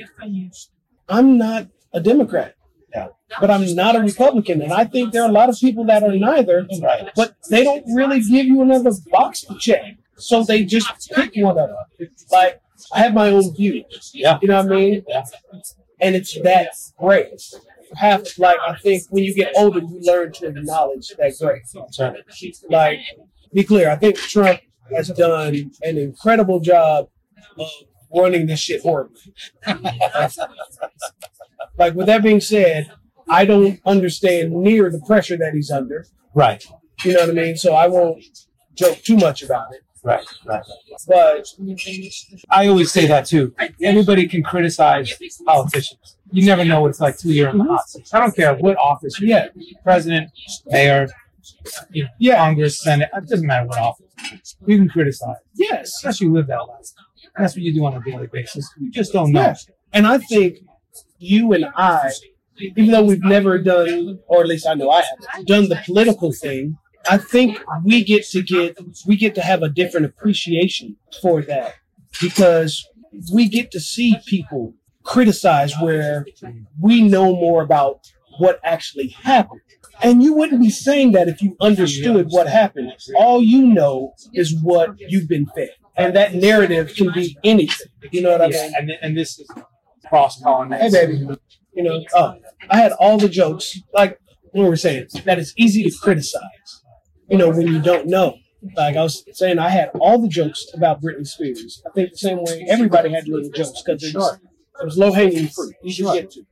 I'm not a Democrat. Yeah. But I'm not a Republican, and I think there are a lot of people that are neither. Right. But they don't really give you another box to check, so they just pick one of them. Like I have my own views. Yeah. You know what I mean? Yeah. and it's that great. Have like I think when you get older, you learn to acknowledge that great. Right. Like, be clear. I think Trump has done an incredible job of running this shit horribly. like with that being said, I don't understand near the pressure that he's under. Right. You know what I mean? So I won't joke too much about it. Right. Right. But I always say that too. Everybody can criticize politicians. You never know what it's like till you're in the hot seat. I don't care what office you're yeah, president, mayor, you know, Yeah. Congress, Senate. It doesn't matter what office. You can criticize, yes. unless you live that life. That's what you do on a daily basis. You just don't know. Yeah. And I think you and I, even though we've never done, or at least I know I haven't, done the political thing, I think we get to get we get to have a different appreciation for that because we get to see people criticize where we know more about what actually happened. And you wouldn't be saying that if you understood what happened. All you know is what you've been fed. And that narrative can be anything. You know what I Yeah, mean? and, and this is cross Hey, pollination. baby. You know, uh, I had all the jokes, like we were saying, that it's easy to criticize, you know, when you don't know. Like I was saying, I had all the jokes about Britney Spears. I think the same way everybody had little jokes because it was, it was low hanging fruit. You should get to.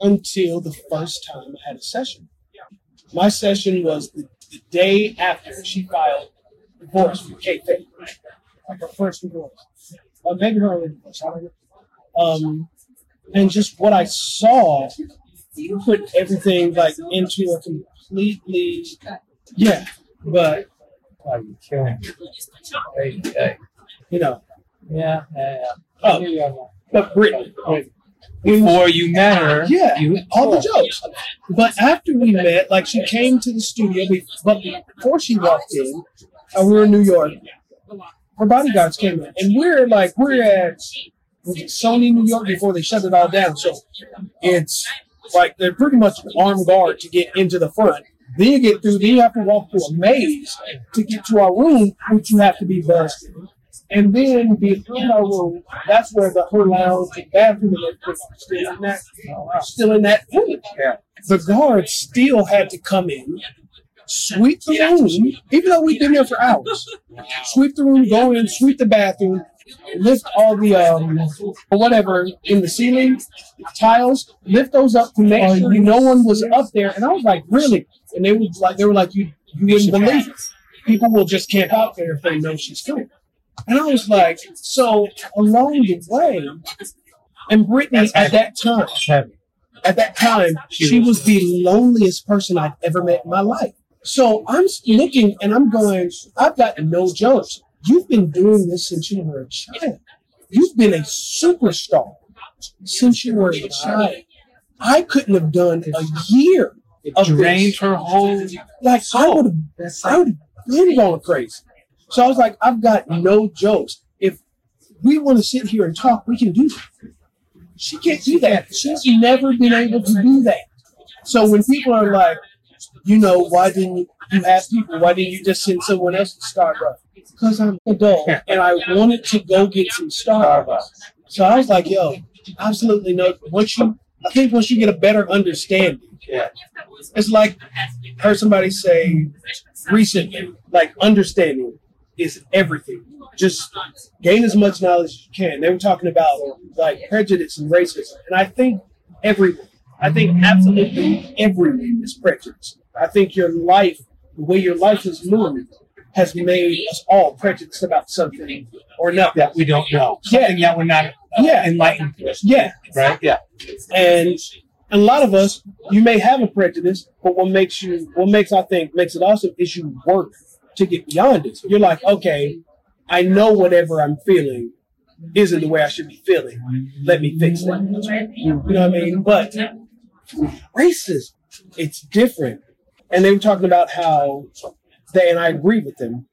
Until the first time I had a session. My session was the, the day after she filed divorce with K-Fed. Like her first divorce. Uh, maybe her only divorce. I don't know. Um, and just what I saw put everything like into a completely yeah. But Oh, you're killing me. Hey, hey. you know, Yeah, yeah, yeah. oh, but Brittany, Before you met her, yeah, you all the jokes. But after we met, like she came to the studio, but before she walked in, uh, we were in New York. Her bodyguards came in, and we're like we're at was it Sony New York before they shut it all down. So it's like they're pretty much armed guard to get into the front. Then you get through. Then you have to walk through a maze to get to our room, which you have to be busted. And then behind our room, that's where the her lounge and bathroom and are still in that, still in that room. The guards still had to come in, sweep the room, even though we've been there for hours. Sweep the room, go in, sweep the bathroom, lift all the um whatever in the ceiling tiles, lift those up to make sure no one was up there. And I was like, really? And they was like, they were like, you you wouldn't believe it. People will just camp out there if they know she's coming. And I was like, so along the way, and Brittany at that time, at that time, she was the loneliest person I'd ever met in my life. So I'm looking and I'm going, I've got no jokes. You've been doing this since you were a child. You've been a superstar since you were a child. I couldn't have done a year of Drained this. her whole. Like I would have, I would have been going crazy. So I was like, I've got no jokes. If we want to sit here and talk, we can do that. She can't do that. She's never been able to do that. So when people are like, you know, why didn't you ask people? Why didn't you just send someone else to Starbucks? Because I'm an adult and I wanted to go get some Starbucks. So I was like, yo, absolutely no. Once you, I think once you get a better understanding, Yeah. it's like heard somebody say recently, like understanding is everything. Just gain as much knowledge as you can. They were talking about like prejudice and racism, and I think everyone, I think absolutely everyone is prejudiced. I think your life, the way your life has moved, has made us all prejudiced about something or not That we don't know. Yeah. Something that we're not uh, Yeah. enlightened to. Yeah, Right? Yeah. and a lot of us, you may have a prejudice, but what makes you, what makes I think makes it awesome is you work to get beyond it. You're like, okay, I know whatever I'm feeling isn't the way I should be feeling. Let me fix that. You know what I mean? But racism, it's different. And they were talking about how they, and I agree with them.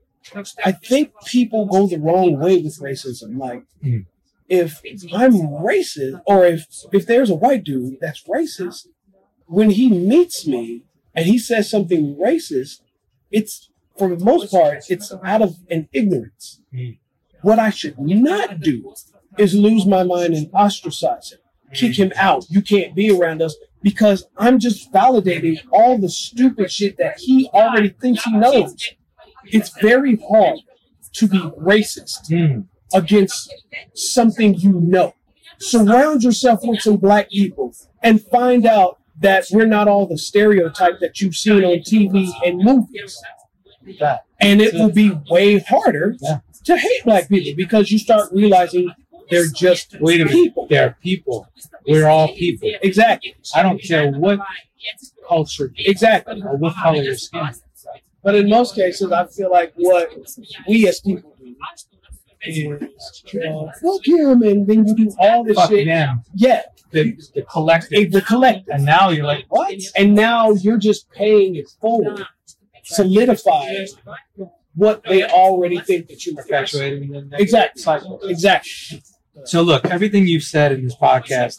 I think people go the wrong way with racism. Like, hmm. if I'm racist, or if if there's a white dude that's racist, when he meets me and he says something racist, it's for the most part it's out of an ignorance. Hmm. What I should not do is lose my mind and ostracize him, kick him out. You can't be around us because I'm just validating all the stupid shit that he already thinks he knows. It's very hard to be racist hmm. against something you know. Surround yourself with some black people and find out that we're not all the stereotype that you've seen on TV and movies. And it will be way harder to hate black people because you start realizing they're just Wait a minute. They're people. We're all people. Exactly. I don't care what culture Exactly. or what color your skin. But in most cases, I feel like what we as people do is uh, fuck him, and then you do all this Fuck shit. them. Yeah, The, the collective. the collective. And now you're like, What? And now you're just paying it forward, solidifying what they already think that you are. perpetuating Exactly. Exactly. So look, everything you've said in this podcast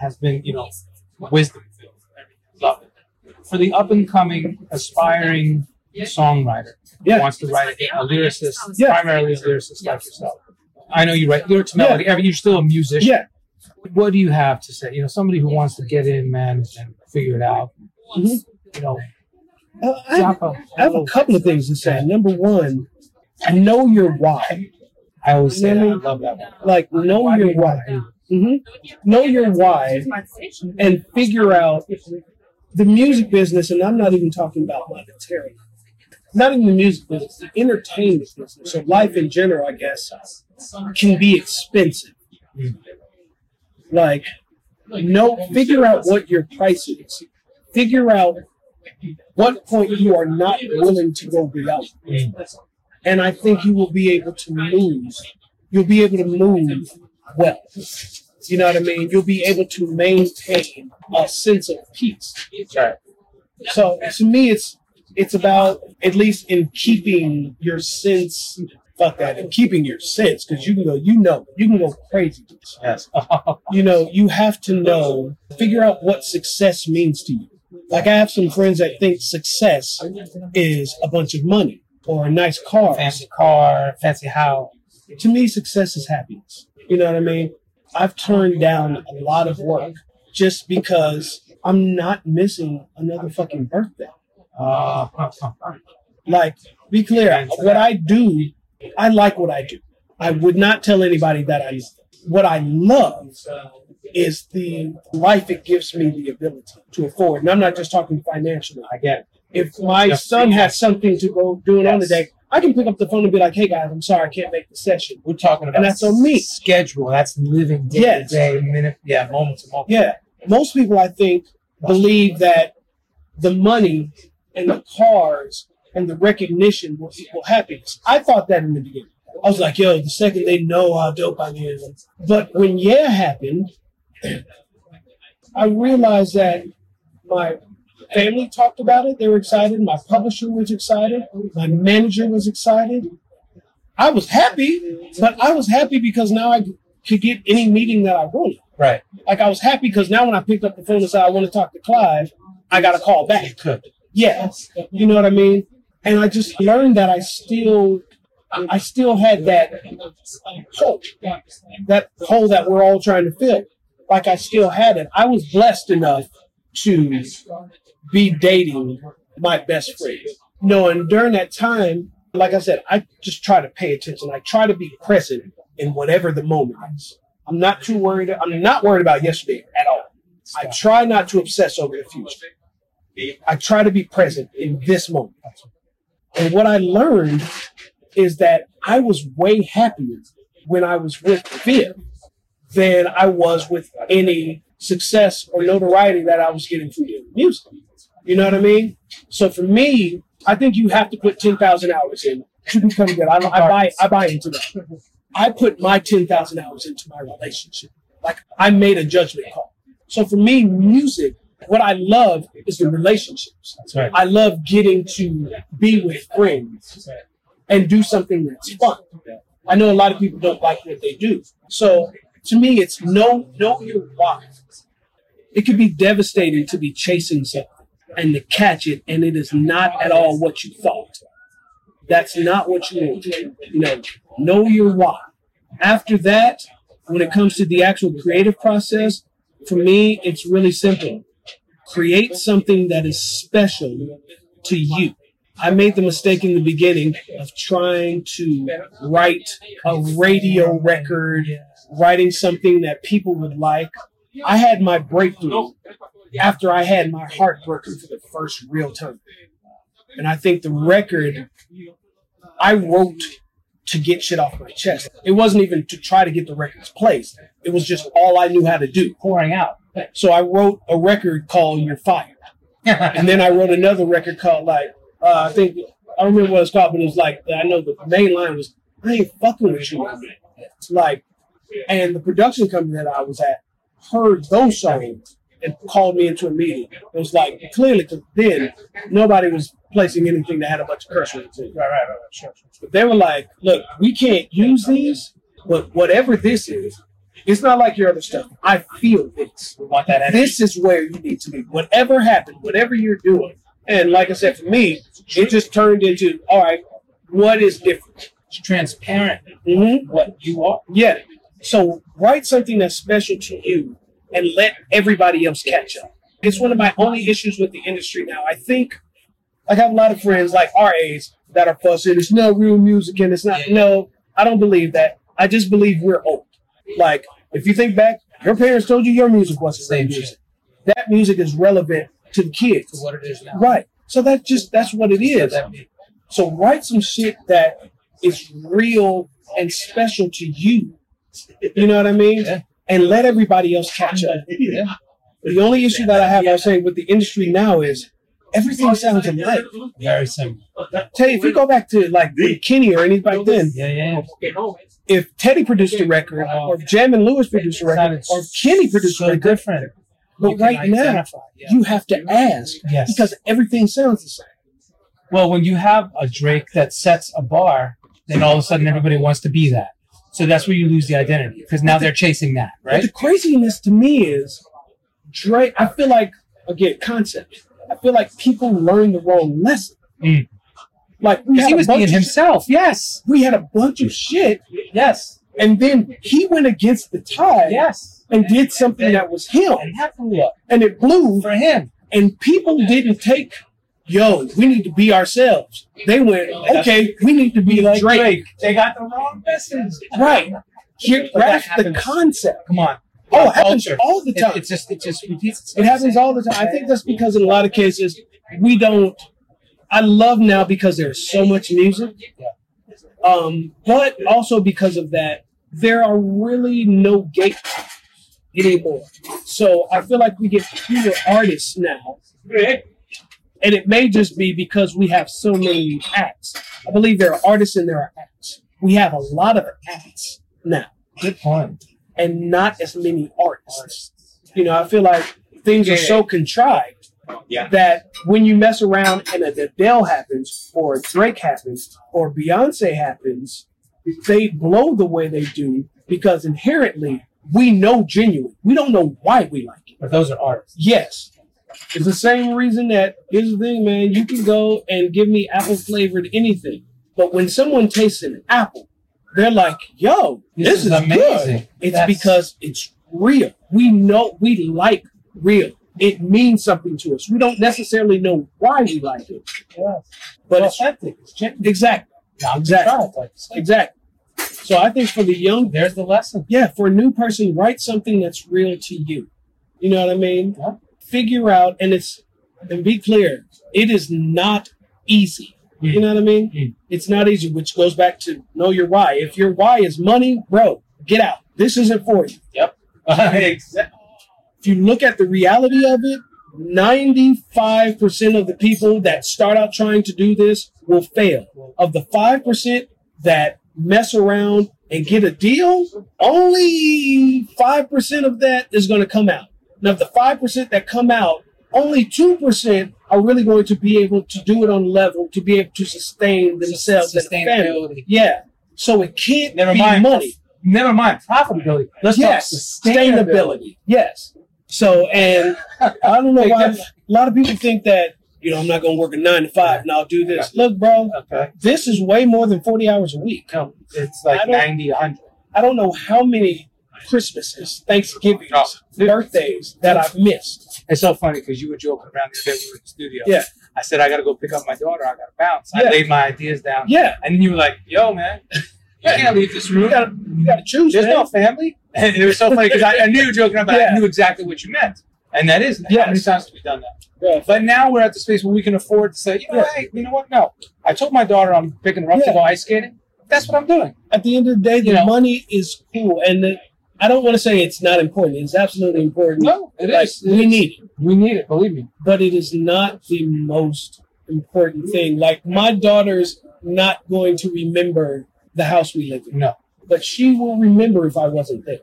has been, you know, wisdom. Love it. For the up and coming, aspiring songwriter who Yeah. wants to write a lyricist, Yeah. primarily a lyricist like yourself. I know you write lyrics, melody. I mean, you're still a musician. Yeah. What do you have to say? You know, somebody who wants to get in, man, and figure it out. Mhm. You know, Uh, I, have, drop a- I have a couple of things to say. Number one, know your why. I always say that. I love that one. Like, know your you why. hmm Know your why and figure out the music business, and I'm not even talking about monetary. Not even the music business, the entertainment business, so life in general, I guess, can be expensive. Like, no, figure out what your price is. Figure out what point you are not willing to go beyond. And I think you will be able to move. You'll be able to move well. You know what I mean? You'll be able to maintain a sense of peace. Right. So to me, it's it's about at least in keeping your sense. Fuck that, in keeping your sense, because you can go, you know, you can go crazy. Yes. You know, you have to know, figure out what success means to you. Like I have some friends that think success is a bunch of money or a nice car. fancy car, fancy house. To me, success is happiness. You know what I mean? I've turned down a lot of work just because I'm not missing another fucking birthday. Uh, Like, be clear, what I do, I like what I do. I would not tell anybody that I what I love is the life it gives me the ability to afford. And I'm not just talking financially. I get it. If my son has something to go doing on the day, I can pick up the phone and be like, "Hey guys, I'm sorry I can't make the session." We're talking about And that's on me. schedule. That's living day Yes. to day, minute, yeah, moment to moment. Yeah. Most people, I think, believe that the money and the cars and the recognition will equal happiness. I thought that in the beginning. I was like, yo, the second they know how dope I am. But when Yeah happened, I realized that my family talked about it. They were excited. My publisher was excited. My manager was excited. I was happy, but I was happy because now I could get any meeting that I wanted. Right. Like I was happy because now when I picked up the phone and said I want to talk to Clive, I got a call back. Could. Yeah, you know what I mean. And I just learned that I still, I still had that hole, that hole that we're all trying to fill. Like I still had it. I was blessed enough to be dating my best friend. You know, and during that time, like I said, I just try to pay attention. I try to be present in whatever the moment is. I'm not too worried. I'm not worried about yesterday at all. I try not to obsess over the future. I try to be present in this moment. And what I learned is that I was way happier when I was with Viv than I was with any success or notoriety that I was getting from doing music. You know what I mean? So for me, I think you have to put 10,000 hours in to become good. I, I buy, I buy into that. I put my 10,000 hours into my relationship. Like I made a judgment call. So for me, music, what I love is the relationships. right. I love getting to be with friends and do something that's fun. I know a lot of people don't like what they do. So to me, it's know know your why. It could be devastating to be chasing something and to catch it, and it is not at all what you thought. That's not what you want. You know, know your why. After that, when it comes to the actual creative process, for me, it's really simple. Create something that is special to you. I made the mistake in the beginning of trying to write a radio record, writing something that people would like. I had my breakthrough after I had my heart broken for the first real time. And I think the record I wrote to get shit off my chest. It wasn't even to try to get the records placed. It was just all I knew how to do. Pouring out. So I wrote a record called You're Fired. and then I wrote another record called like uh, I think I don't remember what it's called, but it was like I know the main line was I ain't fucking with you. Like and the production company that I was at heard those songs and called me into a meeting. It was like clearly because then nobody was placing anything that had a bunch of curse words in it. Right, right, right. Sure, sure. But they were like, look, we can't use these, but whatever this is, it's not like your other stuff. I feel this. This is where you need to be. Whatever happened, whatever you're doing. And like I said, for me, it just turned into, all right, what is different? It's transparent. Mm-hmm. What you are. Yeah. So write something that's special to you and let everybody else catch up. It's one of my only issues with the industry now. I think like I have a lot of friends like our age that are fussing, it's no real music and it's not no, I don't believe that. I just believe we're old. Like, if you think back, your parents told you your music wasn't real Same music. That music is relevant to the kids. To what it is now. Right. So that's just that's what it is. So write some shit that is real and special to you. You know what I mean? Yeah. And let everybody else catch up. Yeah. The only issue that I have, I was saying, with the industry now is everything sounds alike. Very simple. Tell you, if you go back to like Kenny or anybody back then, Yeah, yeah. yeah. if Teddy produced a record, or if Jam and Lewis produced a record, or if Kenny produced a so record, different. but right now yeah. you have to ask Yes. because everything sounds the same. Well, when you have a Drake that sets a bar, then all of a sudden everybody wants to be that. So that's where you lose the identity because now they're chasing that, But right? the craziness to me is Drake. I feel like again concept. I feel like people learn the wrong lesson. Mm. Like he was being himself. Yes. We had a bunch of shit, Yes. and then he went against the tide Yes. and did something that was him, And that blew up and it blew. for him. And people didn't take, yo, we need to be ourselves. They went, okay, we need to be like Drake. They got the wrong message. Right. Here, But that grasp the concept. Come on. Oh, it happens culture. all the time. It, just it just repeats It happens all the time. I think that's because in a lot of cases we don't. I love now because there's so much music, um, but also because of that there are really no gatekeepers anymore. So I feel like we get fewer artists now, and it may just be because we have so many acts. I believe there are artists and there are acts. We have a lot of acts now Good point. and not as many artists. You know, I feel like things are so contrived that when you mess around and a Adele happens, or a Drake happens, or Beyonce happens, they blow the way they do because inherently we know genuine. We don't know why we like it. But those are artists. Yes. It's the same reason that here's the thing, man. You can go and give me apple flavored anything, but when someone tastes an apple, they're like, "Yo, This this, is is, amazing." Good. It's That's- because it's real. We know we like real. It means something to us. We don't necessarily know why we like it, but it's authentic. It's genuine. exactly, exactly, exactly. So I think for the young There's the lesson. yeah, for a new person, write something that's real to you. You know what I mean? Yeah. Figure out, and it's, and be clear, it is not easy. You know what I mean? Mm. It's not easy, which goes back to know your why. If your why is money, bro, get out. This isn't for you. Yep. exactly. If you look at the reality of it, 95% of the people that start out trying to do this will fail. Of the 5% that mess around and get a deal, only 5% of that is going to come out. Now, of the 5% that come out, only 2% are really going to be able to do it on level to be able to sustain themselves and the family. Yeah. So it can't Never be mind money. Never mind profitability. Let's yes, talk sustainability. sustainability. Yes. So, and I don't know why a lot of people think that you know I'm not going to work a nine to five and I'll do this. Look, bro, Okay. this is way more than forty hours a week. No, it's like don't- 90, 100. I don't know how many Christmases, Thanksgivings, Oh. Uh, birthdays that I've missed. It's so funny because you were joking around the other day we were in the studio. Yeah. I said, I got to go pick up my daughter. I got to bounce. I laid my ideas down. Yeah, And then you were like, yo, man, you can't leave this room. you gotta choose. There's man. no family. And it was so funny because I, I knew you were joking but Yeah. I knew exactly what you meant. And that is, Yes. how many times have we done that? Yeah. But now we're at the space where we can afford to say, you know, Yeah. hey, you know what? No. I told my daughter I'm picking her up Yeah. to go ice skating. That's what I'm doing. At the end of the day, the You know. money is cool, and the, I don't want to say it's not important. It's absolutely important. No, it like, is. It we is. need it. We need it, believe me. but it is not the most important thing. Like my daughter's not going to remember the house we live in, No. but she will remember if I wasn't there.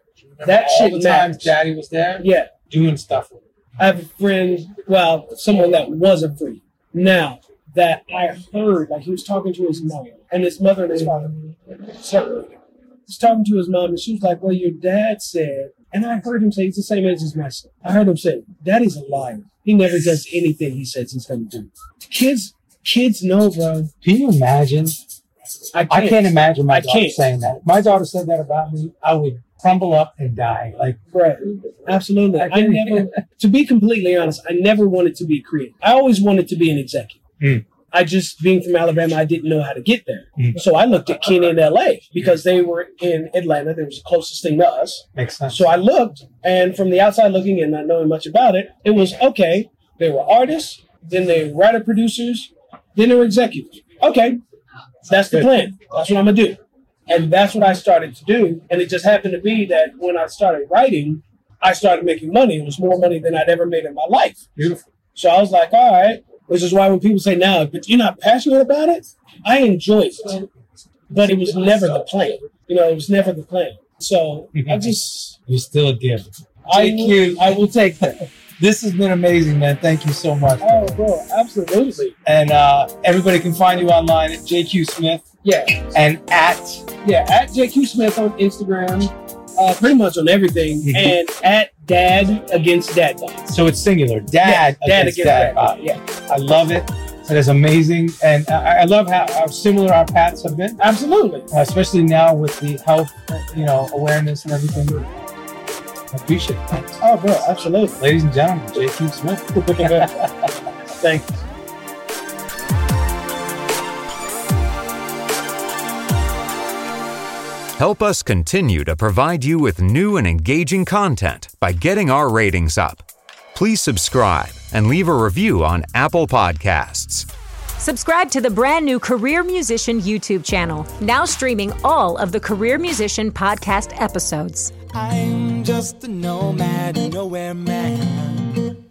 That All shit the times daddy was there Yeah, doing stuff with her. I have a friend, well, someone that was a friend. Now that I heard, like he was talking to his mother, and his mother and his father separated. Was talking to his mom, and she was like, "Well, your dad said," and I heard him say, "He's the same age as my son." I heard him say, "Daddy's a liar. He never does anything he says he's going to do." Kids, kids know, bro. Can you imagine? I can't, I can't imagine my I daughter can't. saying that. If my daughter said that about me, I would crumble up and die. Like, Right. Absolutely. I I, never, to be completely honest, I never wanted to be creative. I always wanted to be an executive. Mm. I just, being from Alabama, I didn't know how to get there. Mm. So I looked at Kenny in LA because they were in Atlanta. They was the closest thing to us. makes sense. So I looked, and from the outside looking in, not knowing much about it, it was okay. They were artists, then they were writer producers, then they were executives. Okay, that's the plan. That's what I'm gonna do, and that's what I started to do. And it just happened to be that when I started writing, I started making money. It was more money than I'd ever made in my life. Beautiful. So I was like, all right. Which is why when people say now, but you're not passionate about it, I enjoy it. But it was never the plan. You know, it was never the plan. So I just You're still give. I Thank you. I will take that. This has been amazing, man. Thank you so much. Oh, bro, absolutely. And uh, everybody can find you online at JQ Smith Yeah, and at yeah. At JQ Smith on Instagram, uh, pretty much on everything, Mhm. and at Dad Against Dad Bod. so it's singular. Dad, Yeah, Dad against Against dad. Dad. Bod, Yeah, I love it. That is amazing, and I, I love how, how similar our paths have been, absolutely. uh, especially now with the health, uh, you know, awareness and everything. I appreciate it. Oh, bro, absolutely. Ladies and gentlemen, JQ Smith. Thank Help us continue to provide you with new and engaging content by getting our ratings up. Please subscribe and leave a review on Apple Podcasts. Subscribe to the brand new Career Musician YouTube channel, now streaming all of the Career Musician podcast episodes. I'm just a nomad, nowhere man.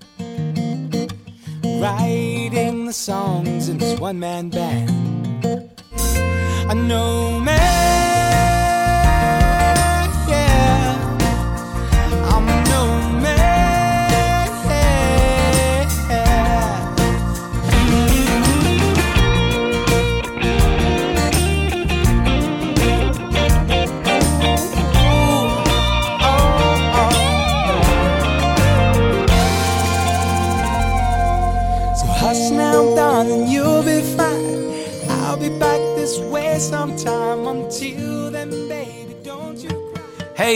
Writing the songs in this one man band. A nomad,